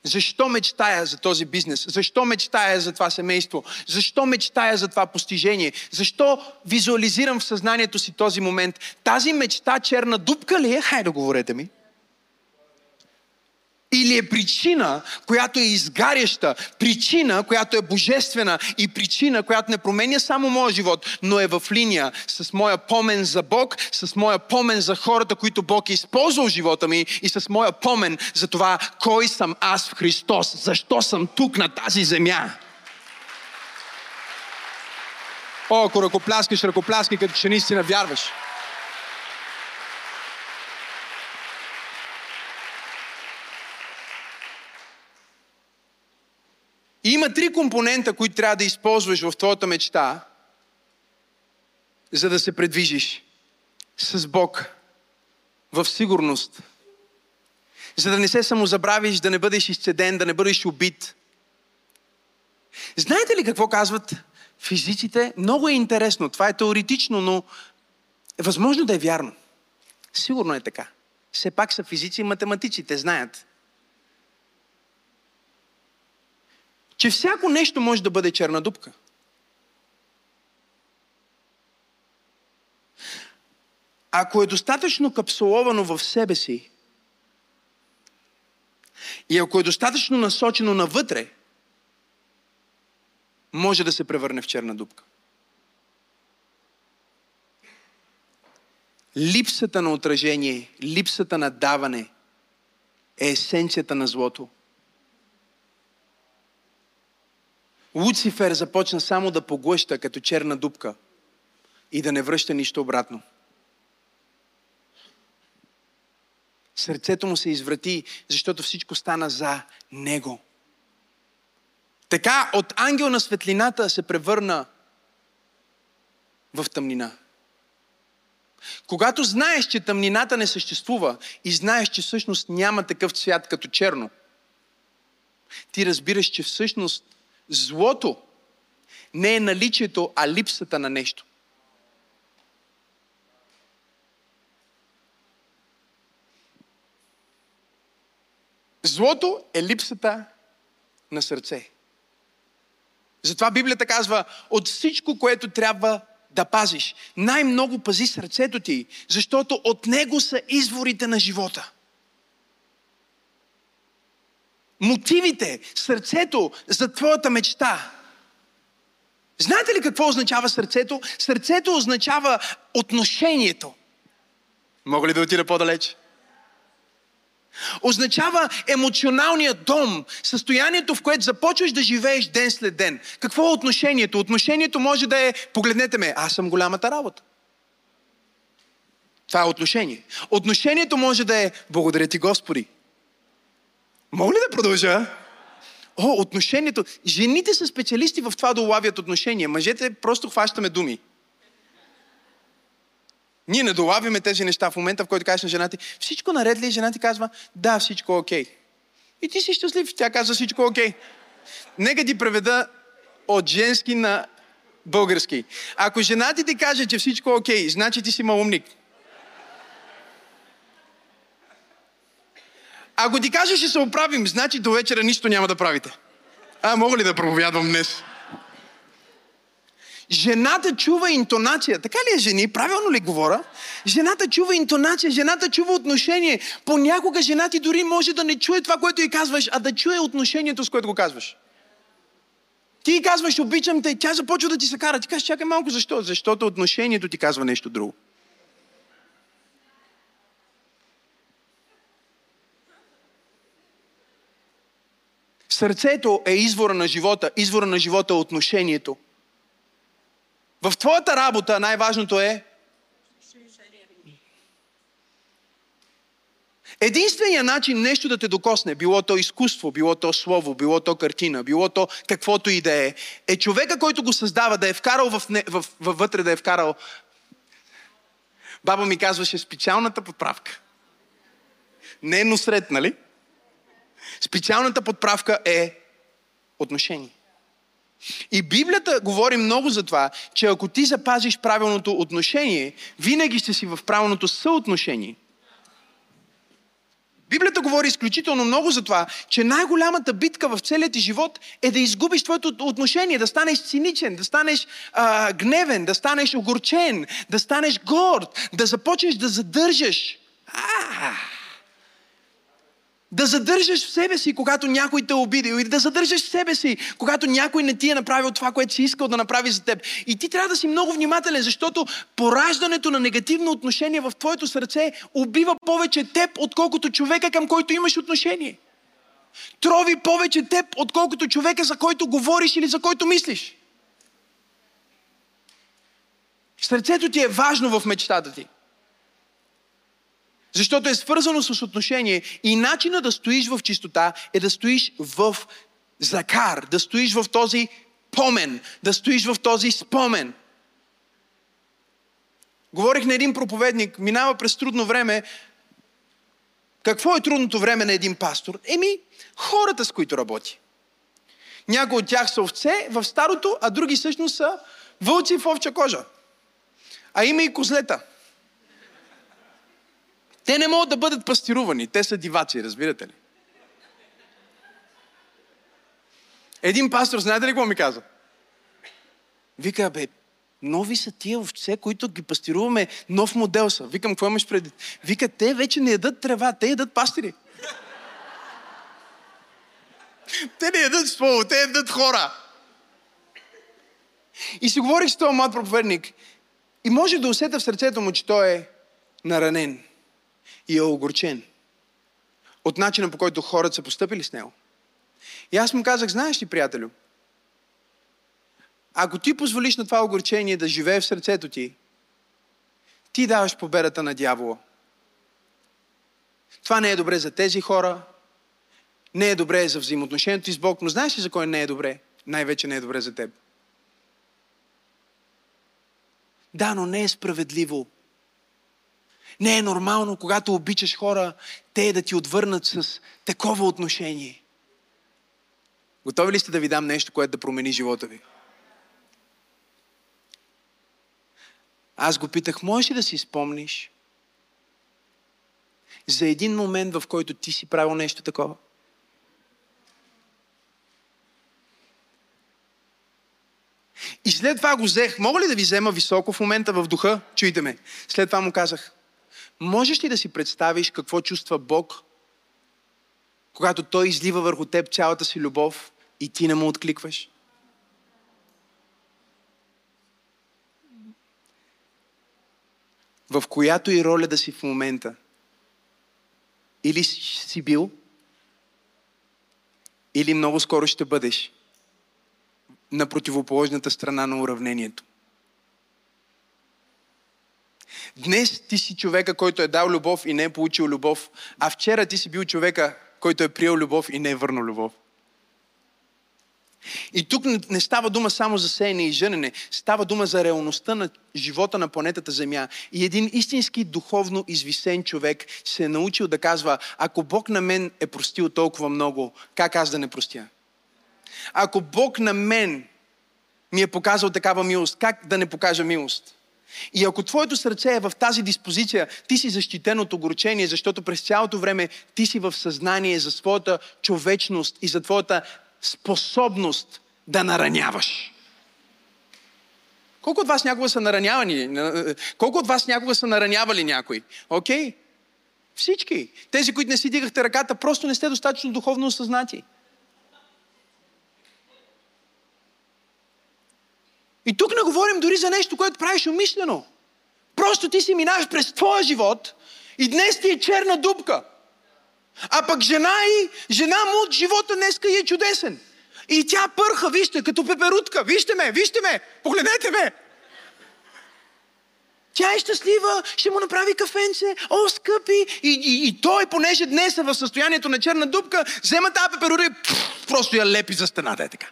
Защо мечтая за този бизнес? Защо мечтая за това семейство? Защо мечтая за това постижение? Защо визуализирам в съзнанието си този момент? Тази мечта черна дупка ли е? Хайде да говорете ми. Или е причина, която е изгаряща, причина, която е божествена и причина, която не променя само моя живот, но е в линия с моя помен за Бог, с моя помен за хората, които Бог е използвал в живота ми и с моя помен за това, кой съм аз в Христос, защо съм тук на тази земя. О, ако ръкопляскаш, ръкопляскай, като че наистина вярваш. Има три компонента, които трябва да използваш в твоята мечта, за да се предвижиш с Бог в сигурност. За да не се самозабравиш, да не бъдеш изцеден, да не бъдеш убит. Знаете ли какво казват физиците? Много е интересно. Това е теоретично, но е възможно да е вярно. Сигурно е така. Все пак са физици и математици, те знаят. Че всяко нещо може да бъде черна дупка. Ако е достатъчно капсуловано в себе си и ако е достатъчно насочено навътре, може да се превърне в черна дупка. Липсата на отражение, липсата на даване е есенцията на злото – Луцифер започна само да поглъща като черна дупка и да не връща нищо обратно. Сърцето му се изврати, защото всичко стана за него. Така от ангел на светлината се превърна в тъмнина. Когато знаеш, че тъмнината не съществува и знаеш, че всъщност няма такъв цвят като черно, ти разбираш, че всъщност Злото не е наличието, а липсата на нещо. Злото е липсата на сърце. Затова Библията казва, от всичко, което трябва да пазиш, най-много пази сърцето ти, защото от него са изворите на живота мотивите, сърцето за твоята мечта. Знаете ли какво означава сърцето? Сърцето означава отношението. Мога ли да отида по-далеч? Означава емоционалният дом, състоянието, в което започваш да живееш ден след ден. Какво е отношението? Отношението може да е, погледнете ме, аз съм голямата работа. Това е отношение. Отношението може да е, благодаря ти Господи, Мога ли да продължа? О, отношението. Жените са специалисти в това да улавят отношения. Мъжете просто хващаме думи. Ние не долавяме тези неща в момента, в който кажеш на жената всичко наред ли? И жена ти казва, да, всичко е окей. И ти си щастлив. Тя казва, всичко е окей. Нека ти преведа от женски на български. Ако жена ти ти каже, че всичко е окей, значи ти си малумник. Ако ти кажеш, ще се оправим, значи до вечера нищо няма да правите. А, мога ли да проповядвам днес? Жената чува интонация. Така ли е, жени? Правилно ли говоря? Жената чува интонация, жената чува отношение. Понякога жена ти дори може да не чуе това, което й казваш, а да чуе отношението, с което го казваш. Ти казваш, обичам те, тя започва да ти се кара. Ти кажеш, чакай малко, защо? Защото отношението ти казва нещо друго. Сърцето е извора на живота. Извора на живота е отношението. В твоята работа най-важното е Единственият начин нещо да те докосне, било то изкуство, било то слово, било то картина, било то каквото и да е, е човека, който го създава, да е вкарал в, не, в, във вътре, да е вкарал. Баба ми казваше специалната поправка. Не е носред, нали? Специалната подправка е отношение. И Библията говори много за това, че ако ти запазиш правилното отношение, винаги ще си в правилното съотношение. Библията говори изключително много за това, че най-голямата битка в целият ти живот е да изгубиш твоето отношение, да станеш циничен, да станеш а, гневен, да станеш огорчен, да станеш горд, да започнеш да задържаш. А-а-а да задържаш в себе си, когато някой те е обидил. Или да задържаш в себе си, когато някой не ти е направил това, което си искал да направи за теб. И ти трябва да си много внимателен, защото пораждането на негативно отношение в твоето сърце убива повече теб, отколкото човека, към който имаш отношение. Трови повече теб, отколкото човека, за който говориш или за който мислиш. Сърцето ти е важно в мечтата ти. Защото е свързано с отношение и начина да стоиш в чистота е да стоиш в закар, да стоиш в този помен, да стоиш в този спомен. Говорих на един проповедник, минава през трудно време. Какво е трудното време на един пастор? Еми, хората с които работи. Някои от тях са овце в старото, а други всъщност са вълци в овча кожа. А има и козлета. Те не могат да бъдат пастирувани. Те са диваци, разбирате ли? Един пастор, знаете ли какво ми каза? Вика, бе, нови са тия овце, които ги пастируваме, нов модел са. Викам, какво имаш преди? Вика, те вече не ядат трева, те ядат пастири. те не ядат слово, те ядат хора. И си говорих с този млад проповедник и може да усета в сърцето му, че той е наранен и е огорчен от начина по който хората са поступили с него. И аз му казах, знаеш ли, приятелю, ако ти позволиш на това огорчение да живее в сърцето ти, ти даваш победата на дявола. Това не е добре за тези хора, не е добре за взаимоотношението ти с Бог, но знаеш ли за кой не е добре? Най-вече не е добре за теб. Да, но не е справедливо не е нормално, когато обичаш хора, те да ти отвърнат с такова отношение. Готови ли сте да ви дам нещо, което да промени живота ви? Аз го питах, можеш ли да си спомниш за един момент, в който ти си правил нещо такова? И след това го взех. Мога ли да ви взема високо в момента в духа? Чуйте ме. След това му казах, Можеш ли да си представиш какво чувства Бог, когато Той излива върху теб цялата си любов и ти не му откликваш? В която и роля да си в момента. Или си бил, или много скоро ще бъдеш на противоположната страна на уравнението. Днес ти си човека, който е дал любов и не е получил любов, а вчера ти си бил човека, който е приел любов и не е върнал любов. И тук не става дума само за сеяне и женене, става дума за реалността на живота на планетата Земя. И един истински духовно извисен човек се е научил да казва, ако Бог на мен е простил толкова много, как аз да не простя? Ако Бог на мен ми е показал такава милост, как да не покажа милост? И ако твоето сърце е в тази диспозиция, ти си защитен от огорчение, защото през цялото време ти си в съзнание за своята човечност и за твоята способност да нараняваш. Колко от вас някога са наранявани? Колко от вас някога са наранявали някой? Окей? Okay? Всички. Тези, които не си дигахте ръката, просто не сте достатъчно духовно осъзнати. И тук не говорим дори за нещо, което правиш умишлено. Просто ти си минаваш през твоя живот и днес ти е черна дупка. А пък жена и жена му от живота днеска е чудесен. И тя пърха, вижте, като пеперутка. Вижте ме, вижте ме, погледнете ме. Тя е щастлива, ще му направи кафенце, о, скъпи. И, и, и той, понеже днес е в състоянието на черна дупка, взема тази пеперуда и пфф, просто я лепи за стената. Е така.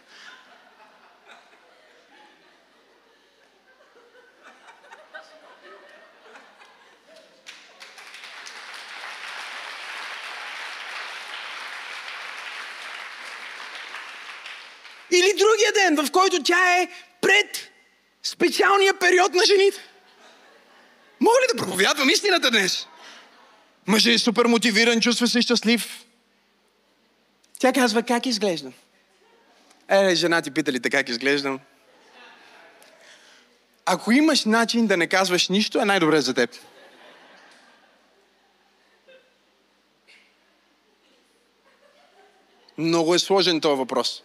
Или другия ден, в който тя е пред специалния период на жените. Мога ли да проповядвам истината днес? Мъжът е супер мотивиран, чувства се щастлив. Тя казва, как изглеждам? Е, жена ти пита ли те как изглеждам? Ако имаш начин да не казваш нищо, е най-добре за теб. Много е сложен този въпрос.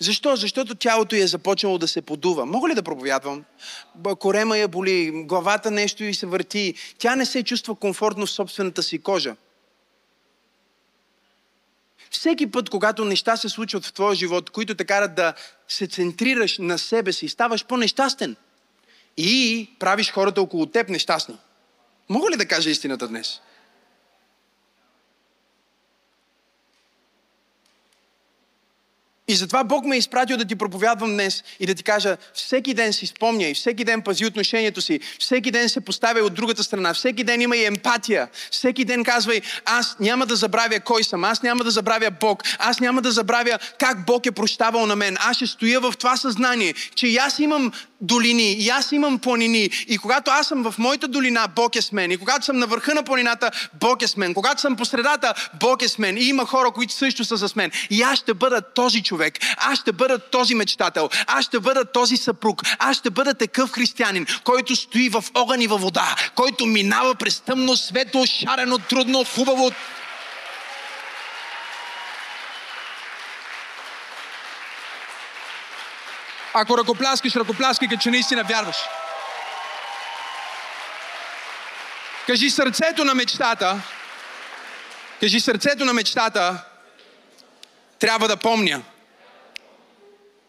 Защо? Защото тялото й е започнало да се подува. Мога ли да проповядвам? Корема я боли, главата нещо и се върти. Тя не се чувства комфортно в собствената си кожа. Всеки път, когато неща се случват в твоя живот, които те карат да се центрираш на себе си, ставаш по-нещастен. И правиш хората около теб нещастни. Мога ли да кажа истината днес? И затова Бог ме е изпратил да ти проповядвам днес и да ти кажа, всеки ден си спомняй, всеки ден пази отношението си, всеки ден се поставя от другата страна, всеки ден има и емпатия, всеки ден казвай, аз няма да забравя кой съм, аз няма да забравя Бог, аз няма да забравя как Бог е прощавал на мен, аз ще стоя в това съзнание, че и аз имам долини, и аз имам планини. И когато аз съм в моята долина, Бог е с мен. И когато съм на върха на планината, Бог е с мен. Когато съм по средата, Бог е с мен. И има хора, които също са с мен. И аз ще бъда този човек. Аз ще бъда този мечтател. Аз ще бъда този съпруг. Аз ще бъда такъв християнин, който стои в огън и във вода, който минава през тъмно, светло, шарено, трудно, хубаво, Ако ръкопляскаш, ръкопляскай, че наистина вярваш. Кажи сърцето на мечтата. Кажи сърцето на мечтата. Трябва да помня.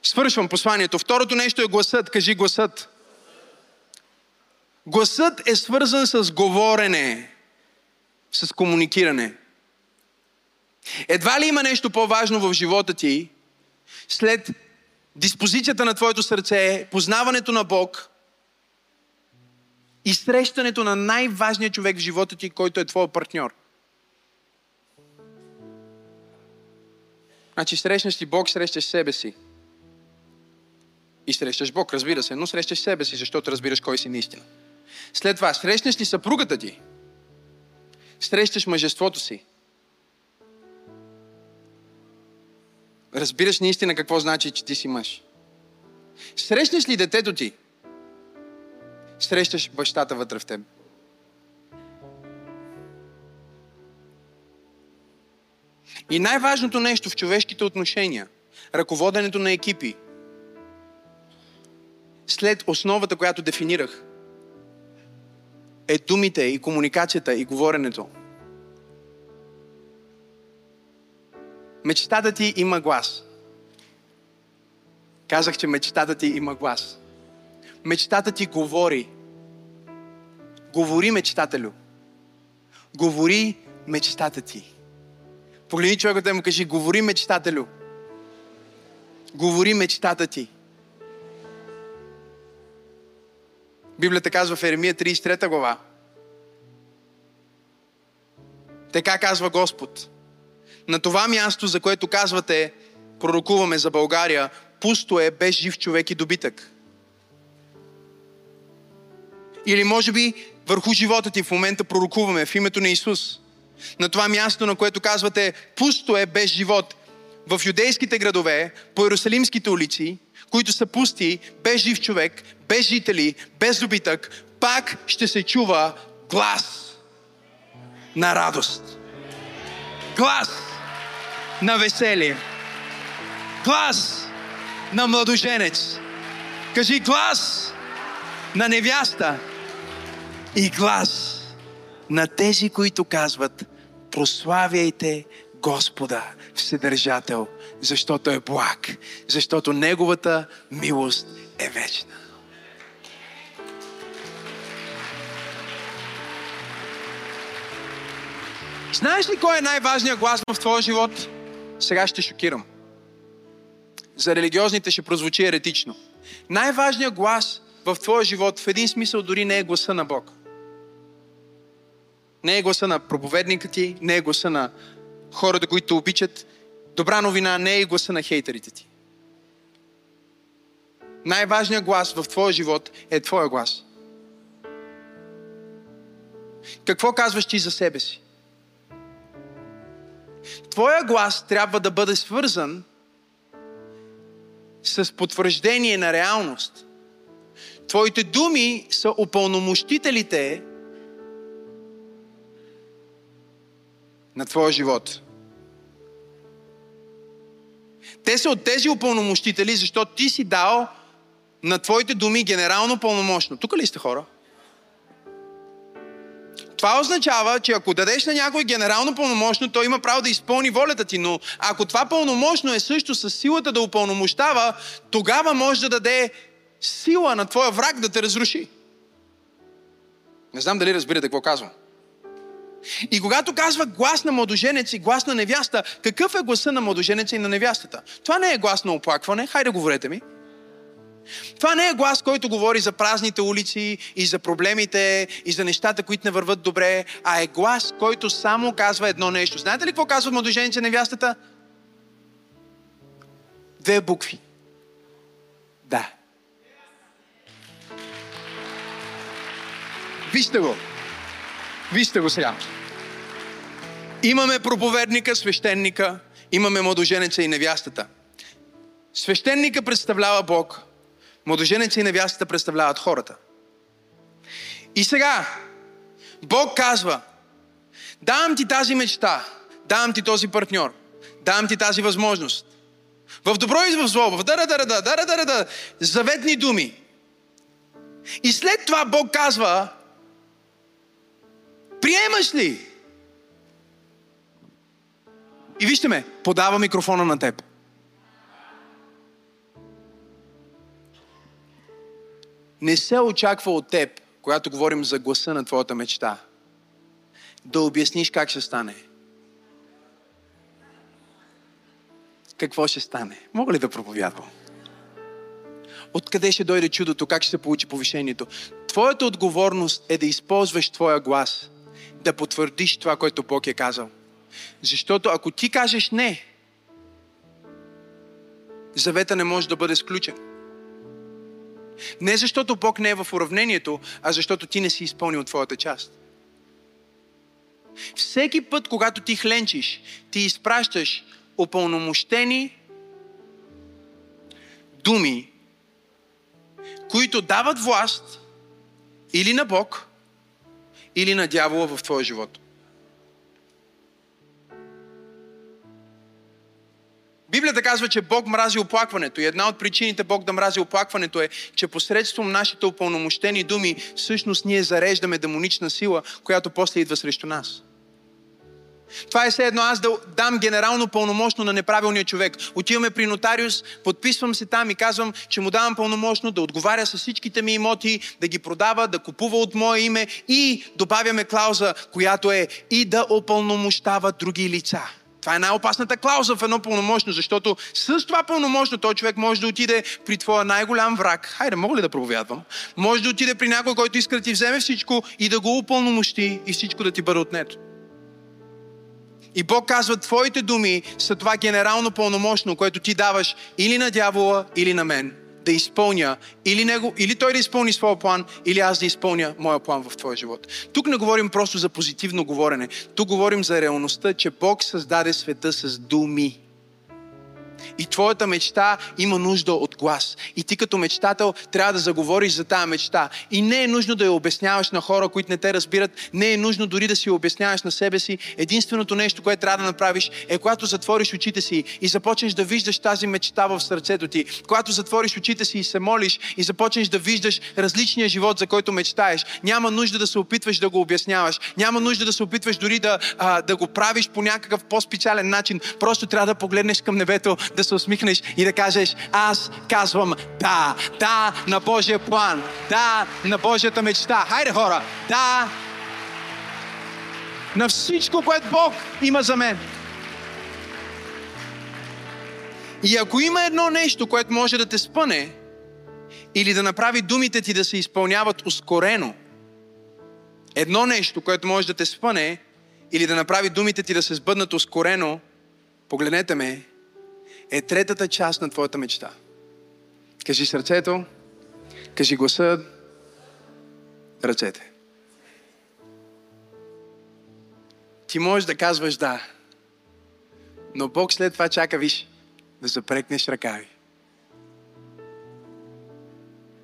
Свършвам посланието. Второто нещо е гласът. Кажи гласът. Гласът е свързан с говорене, с комуникиране. Едва ли има нещо по-важно в живота ти, след диспозицията на твоето сърце познаването на Бог и срещането на най-важния човек в живота ти, който е твой партньор. Значи срещнеш ли Бог, срещаш себе си. И срещаш Бог, разбира се, но срещаш себе си, защото разбираш кой си наистина. След това, срещнеш ли съпругата ти, срещаш мъжеството си. разбираш наистина какво значи, че ти си мъж. Срещнеш ли детето ти? Срещаш бащата вътре в теб. И най-важното нещо в човешките отношения, ръководенето на екипи, след основата, която дефинирах, е думите и комуникацията и говоренето – Мечтата ти има глас. Казах, че мечтата ти има глас. Мечтата ти говори. Говори, мечтателю. Говори мечтата ти. Погледни човекът и му кажи, говори мечтателю. Говори мечтата ти. Библията казва в Еремия 33 глава. Така казва Господ на това място, за което казвате, пророкуваме за България, пусто е, без жив човек и добитък. Или може би върху живота ти в момента пророкуваме в името на Исус. На това място, на което казвате, пусто е без живот. В юдейските градове, по иерусалимските улици, които са пусти, без жив човек, без жители, без добитък, пак ще се чува глас на радост. Глас на веселие. Глас на младоженец. Кажи глас на невяста и глас на тези, които казват прославяйте Господа, Вседържател, защото е благ, защото Неговата милост е вечна. Знаеш ли кой е най-важният глас в твоя живот? Сега ще шокирам. За религиозните ще прозвучи еретично. Най-важният глас в твоя живот в един смисъл дори не е гласа на Бог. Не е гласа на проповедника ти, не е гласа на хората, които обичат. Добра новина не е гласа на хейтерите ти. Най-важният глас в твоя живот е твоя глас. Какво казваш ти за себе си? Твоя глас трябва да бъде свързан с потвърждение на реалност. Твоите думи са упълномощителите на твоя живот. Те са от тези упълномощители, защото ти си дал на твоите думи генерално пълномощно. Тук ли сте хора? Това означава, че ако дадеш на някой генерално пълномощно, той има право да изпълни волята ти, но ако това пълномощно е също с силата да упълномощава, тогава може да даде сила на твоя враг да те разруши. Не знам дали разбирате какво казвам. И когато казва глас на младоженец и глас на невяста, какъв е гласа на младоженеца и на невястата? Това не е глас на оплакване, хайде говорете ми. Това не е глас, който говори за празните улици и за проблемите и за нещата, които не върват добре, а е глас, който само казва едно нещо. Знаете ли какво казва младоженец и невястата? Две букви. Да. Вижте го. Вижте го сега. Имаме проповедника, свещеника, имаме младоженеца и невястата. Свещеника представлява Бог, младоженеца и невястата представляват хората. И сега, Бог казва, давам ти тази мечта, давам ти този партньор, давам ти тази възможност. В добро и в зло, в дара дара дара дара дара заветни думи. И след това Бог казва, приемаш ли? И вижте ме, подава микрофона на теб. Не се очаква от теб, когато говорим за гласа на твоята мечта, да обясниш как ще стане. Какво ще стане? Мога ли да проповядвам? Откъде ще дойде чудото? Как ще се получи повишението? Твоята отговорност е да използваш твоя глас, да потвърдиш това, което Бог е казал. Защото ако ти кажеш не, завета не може да бъде сключен. Не защото Бог не е в уравнението, а защото ти не си изпълнил твоята част. Всеки път, когато ти хленчиш, ти изпращаш упълномощени думи, които дават власт или на Бог, или на дявола в твоя живот. Библията казва, че Бог мрази оплакването. И една от причините Бог да мрази оплакването е, че посредством нашите упълномощени думи, всъщност ние зареждаме демонична сила, която после идва срещу нас. Това е все едно аз да дам генерално пълномощно на неправилния човек. Отиваме при нотариус, подписвам се там и казвам, че му давам пълномощно да отговаря с всичките ми имоти, да ги продава, да купува от мое име и добавяме клауза, която е и да опълномощава други лица. Това е най-опасната клауза в едно пълномощно, защото с това пълномощно той човек може да отиде при твоя най-голям враг. Хайде, мога ли да проповядвам? Може да отиде при някой, който иска да ти вземе всичко и да го упълномощи и всичко да ти бъде отнето. И Бог казва, твоите думи са това генерално пълномощно, което ти даваш или на дявола, или на мен да изпълня или, него, или той да изпълни своя план, или аз да изпълня моя план в твоя живот. Тук не говорим просто за позитивно говорене. Тук говорим за реалността, че Бог създаде света с думи. И твоята мечта има нужда от глас. И ти като мечтател трябва да заговориш за тази мечта. И не е нужно да я обясняваш на хора, които не те разбират. Не е нужно дори да си обясняваш на себе си. Единственото нещо, което трябва да направиш е когато затвориш очите си и започнеш да виждаш тази мечта в сърцето ти. Когато затвориш очите си и се молиш и започнеш да виждаш различния живот, за който мечтаеш. Няма нужда да се опитваш да го обясняваш. Няма нужда да се опитваш дори да, а, да го правиш по някакъв по-специален начин. Просто трябва да погледнеш към небето, да се усмихнеш и да кажеш, аз казвам да, да на Божия план, да на Божията мечта. Хайде хора, да на всичко, което Бог има за мен. И ако има едно нещо, което може да те спъне, или да направи думите ти да се изпълняват ускорено, едно нещо, което може да те спъне, или да направи думите ти да се сбъднат ускорено, погледнете ме, е третата част на твоята мечта. Кажи сърцето, кажи гласа, ръцете. Ти можеш да казваш да, но Бог след това чака, виж, да запрекнеш ръкави.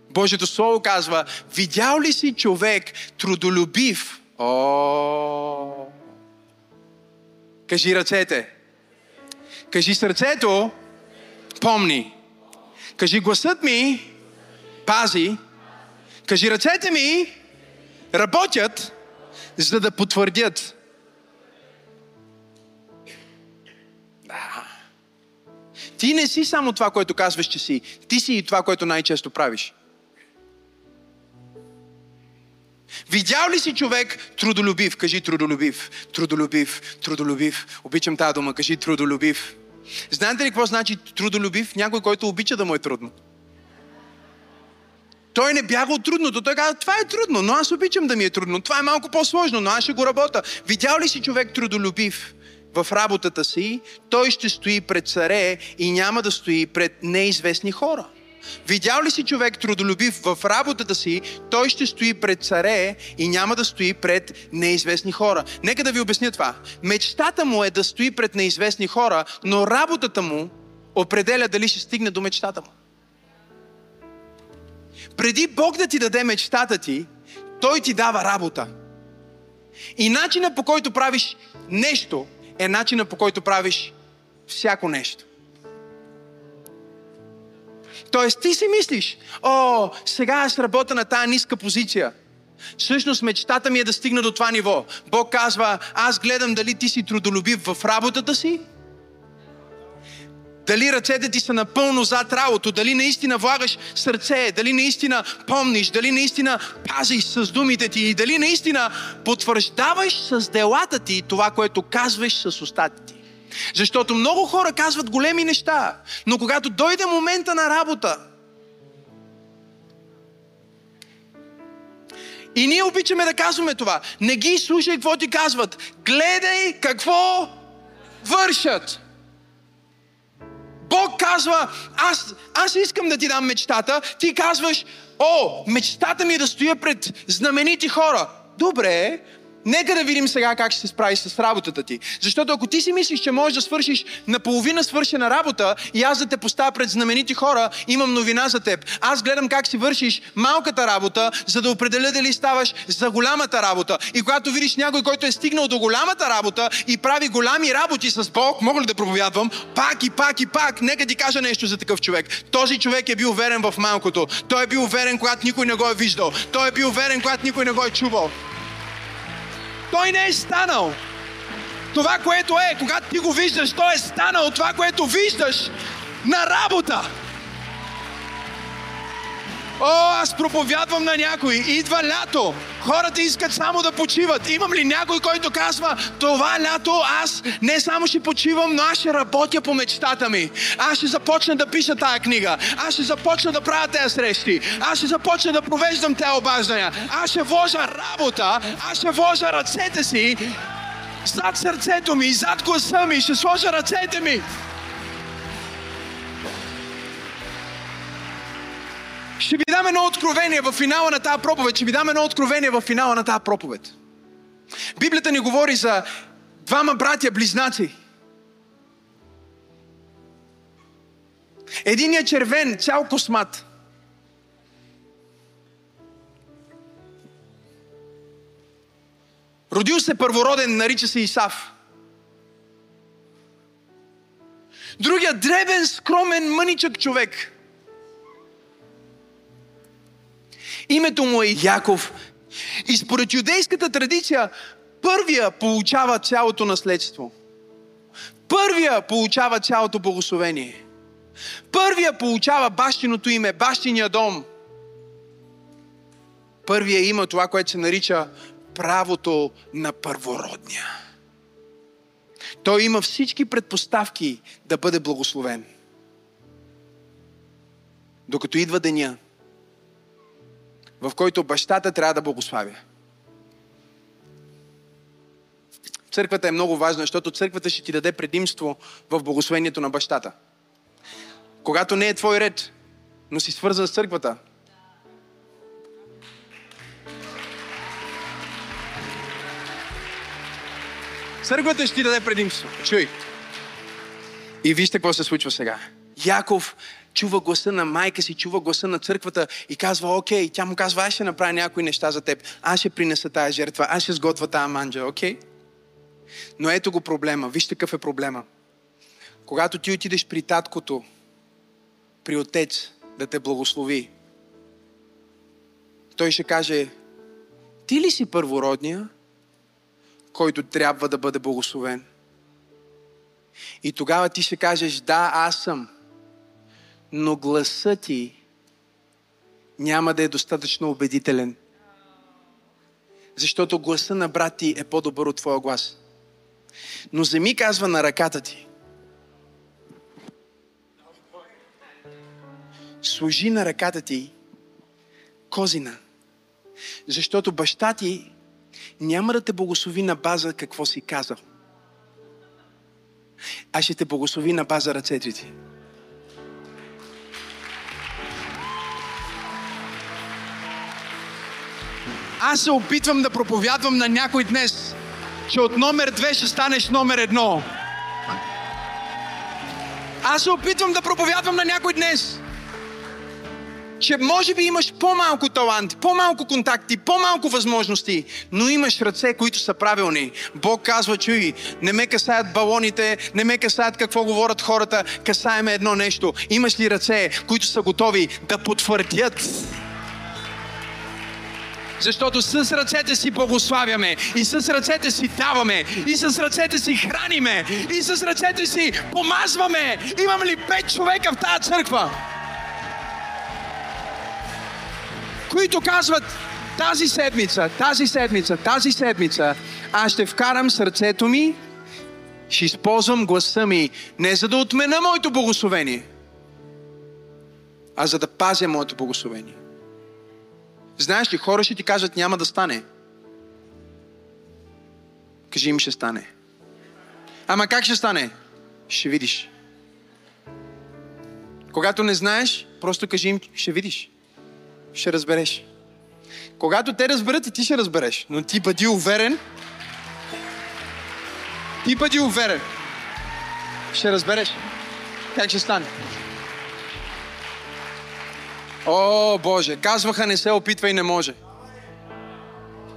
Божието Слово казва, видял ли си човек трудолюбив? О, Кажи ръцете. Кажи сърцето, помни. Кажи гласът ми, пази. Кажи ръцете ми, работят, за да потвърдят. Да. Ти не си само това, което казваш, че си. Ти си и това, което най-често правиш. Видял ли си човек трудолюбив? Кажи трудолюбив, трудолюбив, трудолюбив. Обичам тази дума, кажи трудолюбив. Знаете ли какво значи трудолюбив? Някой, който обича да му е трудно. Той не бяга от трудното. Той казва, това е трудно, но аз обичам да ми е трудно. Това е малко по-сложно, но аз ще го работя. Видял ли си човек трудолюбив? в работата си, той ще стои пред царе и няма да стои пред неизвестни хора. Видял ли си човек трудолюбив в работата си, той ще стои пред царе и няма да стои пред неизвестни хора. Нека да ви обясня това. Мечтата му е да стои пред неизвестни хора, но работата му определя дали ще стигне до мечтата му. Преди Бог да ти даде мечтата ти, Той ти дава работа. И начина по който правиш нещо е начина по който правиш всяко нещо. Тоест ти си мислиш, о, сега аз работя на тази ниска позиция. Всъщност мечтата ми е да стигна до това ниво. Бог казва, аз гледам дали ти си трудолюбив в работата си, дали ръцете ти са напълно зад работа, дали наистина влагаш сърце, дали наистина помниш, дали наистина пазиш с думите ти и дали наистина потвърждаваш с делата ти това, което казваш с устата ти. Защото много хора казват големи неща, но когато дойде момента на работа, И ние обичаме да казваме това. Не ги слушай какво ти казват. Гледай какво вършат. Бог казва, аз, аз искам да ти дам мечтата. Ти казваш, о, мечтата ми е да стоя пред знаменити хора. Добре, Нека да видим сега как ще се справиш с работата ти. Защото ако ти си мислиш, че можеш да свършиш наполовина свършена работа и аз да те поставя пред знаменити хора, имам новина за теб. Аз гледам как си вършиш малката работа, за да определя дали ставаш за голямата работа. И когато видиш някой, който е стигнал до голямата работа и прави голями работи с Бог, мога ли да проповядвам? Пак и пак и пак. Нека ти кажа нещо за такъв човек. Този човек е бил верен в малкото. Той е бил верен, когато никой не го е виждал. Той е бил верен, когато никой не го е чувал. Той не е станал. Това, което е, когато ти го виждаш, той е станал това, което виждаш на работа. О, аз проповядвам на някой. Идва лято. Хората искат само да почиват. Имам ли някой, който казва, това лято аз не само ще почивам, но аз ще работя по мечтата ми. Аз ще започна да пиша тая книга. Аз ще започна да правя тези срещи. Аз ще започна да провеждам тези обаждания. Аз ще вложа работа. Аз ще вложа ръцете си зад сърцето ми, зад гласа ми. Ще сложа ръцете ми. Ще ви дам едно откровение в финала на тази проповед. Ще ви дам едно откровение в финала на тази проповед. Библията ни говори за двама братя близнаци. Един е червен, цял космат. Родил се първороден, нарича се Исав. Другия дребен, скромен, мъничък човек – Името му е Яков. И според юдейската традиция, първия получава цялото наследство. Първия получава цялото благословение. Първия получава бащиното име, бащиния дом. Първия има това, което се нарича правото на първородния. Той има всички предпоставки да бъде благословен. Докато идва деня, в който бащата трябва да благославя. църквата е много важна, защото църквата ще ти даде предимство в благословението на бащата. Когато не е твой ред, но си свързан с църквата, Църквата ще ти даде предимство. Чуй. И вижте какво се случва сега. Яков чува гласа на майка си, чува гласа на църквата и казва, окей, тя му казва, аз ще направя някои неща за теб, аз ще принеса тая жертва, аз ще сготвя тая манджа, окей? Но ето го проблема, вижте какъв е проблема. Когато ти отидеш при таткото, при отец, да те благослови, той ще каже, ти ли си първородния, който трябва да бъде благословен? И тогава ти ще кажеш, да, аз съм но гласът ти няма да е достатъчно убедителен. Защото гласа на брат ти е по-добър от твоя глас. Но земи казва на ръката ти. Служи на ръката ти козина. Защото баща ти няма да те благослови на база какво си казал. А ще те благослови на база ръцете ти. Аз се опитвам да проповядвам на някой днес, че от номер две ще станеш номер едно. Аз се опитвам да проповядвам на някой днес, че може би имаш по-малко талант, по-малко контакти, по-малко възможности, но имаш ръце, които са правилни. Бог казва, чуй, не ме касаят балоните, не ме касаят какво говорят хората, касаеме едно нещо. Имаш ли ръце, които са готови да потвърдят защото с ръцете си благославяме, и с ръцете си даваме, и с ръцете си храниме, и с ръцете си помазваме. Имам ли пет човека в тази църква? Които казват, тази седмица, тази седмица, тази седмица, аз ще вкарам сърцето ми, ще използвам гласа ми, не за да отмена моето благословение, а за да пазя моето благословение. Знаеш ли, хора ще ти кажат няма да стане. Кажи им ще стане. Ама как ще стане? Ще видиш. Когато не знаеш, просто кажи им, ще видиш. Ще разбереш. Когато те разберат, и ти ще разбереш. Но ти бъди уверен. Ти бъди уверен. Ще разбереш. Как ще стане. О, Боже, казваха не се опитвай, не може.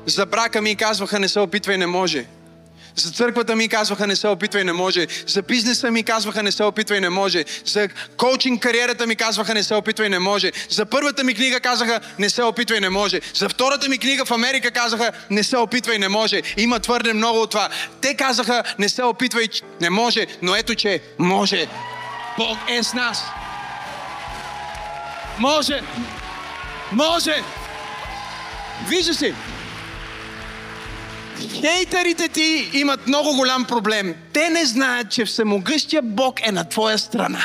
За брака ми казваха не се опитвай, не може. За църквата ми казваха не се опитвай, не може. За бизнеса ми казваха не се опитвай, не може. За коучинг кариерата ми казваха не се опитвай, не може. За първата ми книга казаха не се опитвай, не може. За втората ми книга в Америка казаха не се опитвай, не може. Има твърде много от това. Те казаха не се опитвай, не може, но ето че може. Бог е с нас. Може! Може! Вижда си! Хейтерите ти имат много голям проблем. Те не знаят, че всемогъщия Бог е на твоя страна.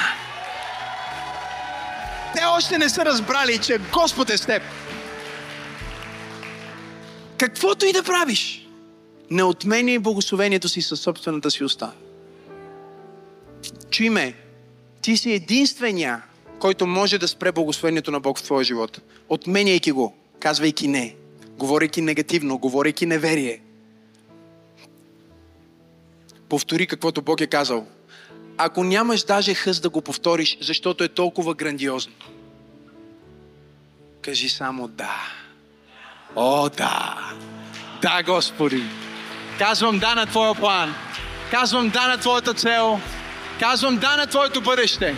Те още не са разбрали, че Господ е с теб. Каквото и да правиш, не отменяй благословението си със собствената си уста. Чуй ме, ти си единствения, който може да спре благословението на Бог в твоя живот. Отменяйки го, казвайки не, говорейки негативно, говорейки неверие. Повтори каквото Бог е казал. Ако нямаш даже хъст да го повториш, защото е толкова грандиозно, кажи само да. О, да! Да, Господи! Казвам да на Твоя план. Казвам да на Твоята цел. Казвам да на Твоето бъдеще.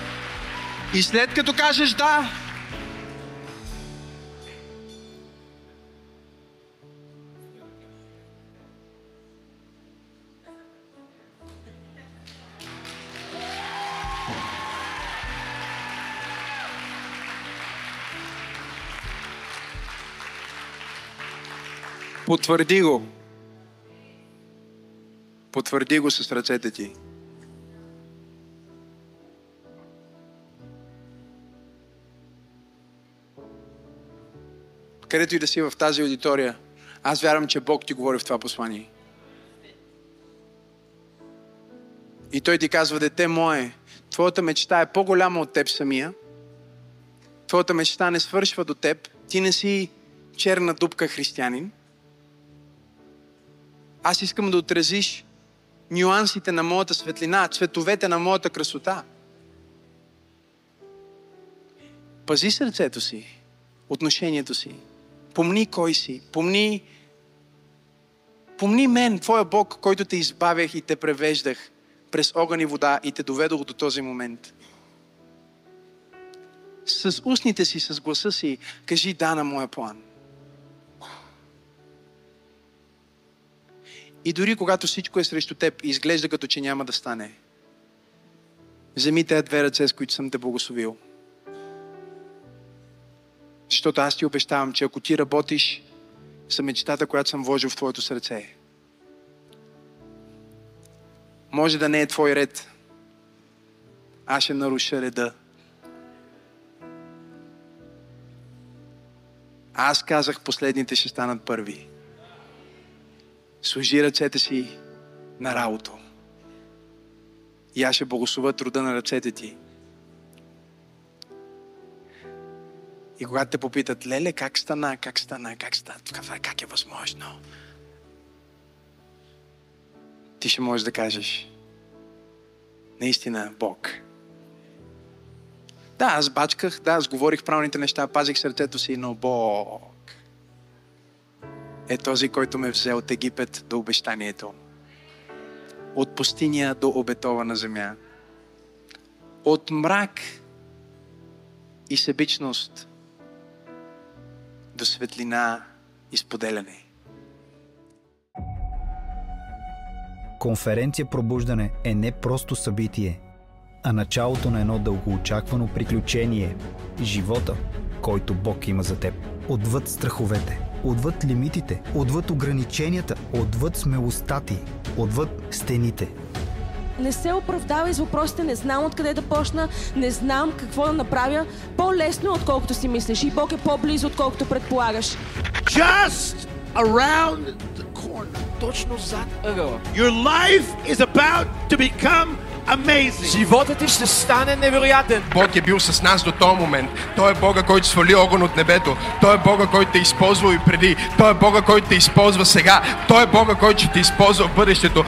И след като кажеш да, Потвърди го. Потвърди го с ръцете ти. Където и да си в тази аудитория, аз вярвам, че Бог ти говори в това послание. И той ти казва, дете мое, твоята мечта е по-голяма от теб самия. Твоята мечта не свършва до теб. Ти не си черна дупка християнин. Аз искам да отразиш нюансите на моята светлина, цветовете на моята красота. Пази сърцето си, отношението си. Помни кой си. Помни, помни мен, Твоя Бог, който те избавях и те превеждах през огън и вода и те доведох до този момент. С устните си, с гласа си, кажи да на моя план. И дори когато всичко е срещу теб и изглежда като че няма да стане, вземи тези две ръце, с които съм те благословил. Защото аз ти обещавам, че ако ти работиш за мечтата, която съм вложил в твоето сърце, може да не е твой ред. Аз ще наруша реда. Аз казах, последните ще станат първи. Служи ръцете си на работа. И аз ще благословя труда на ръцете ти. И когато те попитат, леле, как стана, как стана, как стана, как е възможно? Ти ще можеш да кажеш, наистина Бог. Да, аз бачках, да, аз говорих правилните неща, пазих сърцето си, но Бог е този, който ме взе от Египет до обещанието. От пустиня до обетована земя. От мрак и себичност до светлина и споделяне. Конференция Пробуждане е не просто събитие, а началото на едно дългоочаквано приключение – живота, който Бог има за теб. Отвъд страховете, отвъд лимитите, отвъд ограниченията, отвъд смелостта ти, отвъд стените. Не се оправдавай с въпросите, не знам откъде да почна, не знам какво да направя. По-лесно, отколкото си мислиш. И Бог е по-близо, отколкото предполагаш. just around the corner. Точно зад ъгъла. Your life is about to become amazing. Животът ти ще стане невероятен. Бог е бил с нас до този момент. Той е Бога, който свали огън от небето. Той е Бога, който те е използвал и преди. Той е Бога, който те използва сега. Той е Бога, който ще те използва в бъдещето.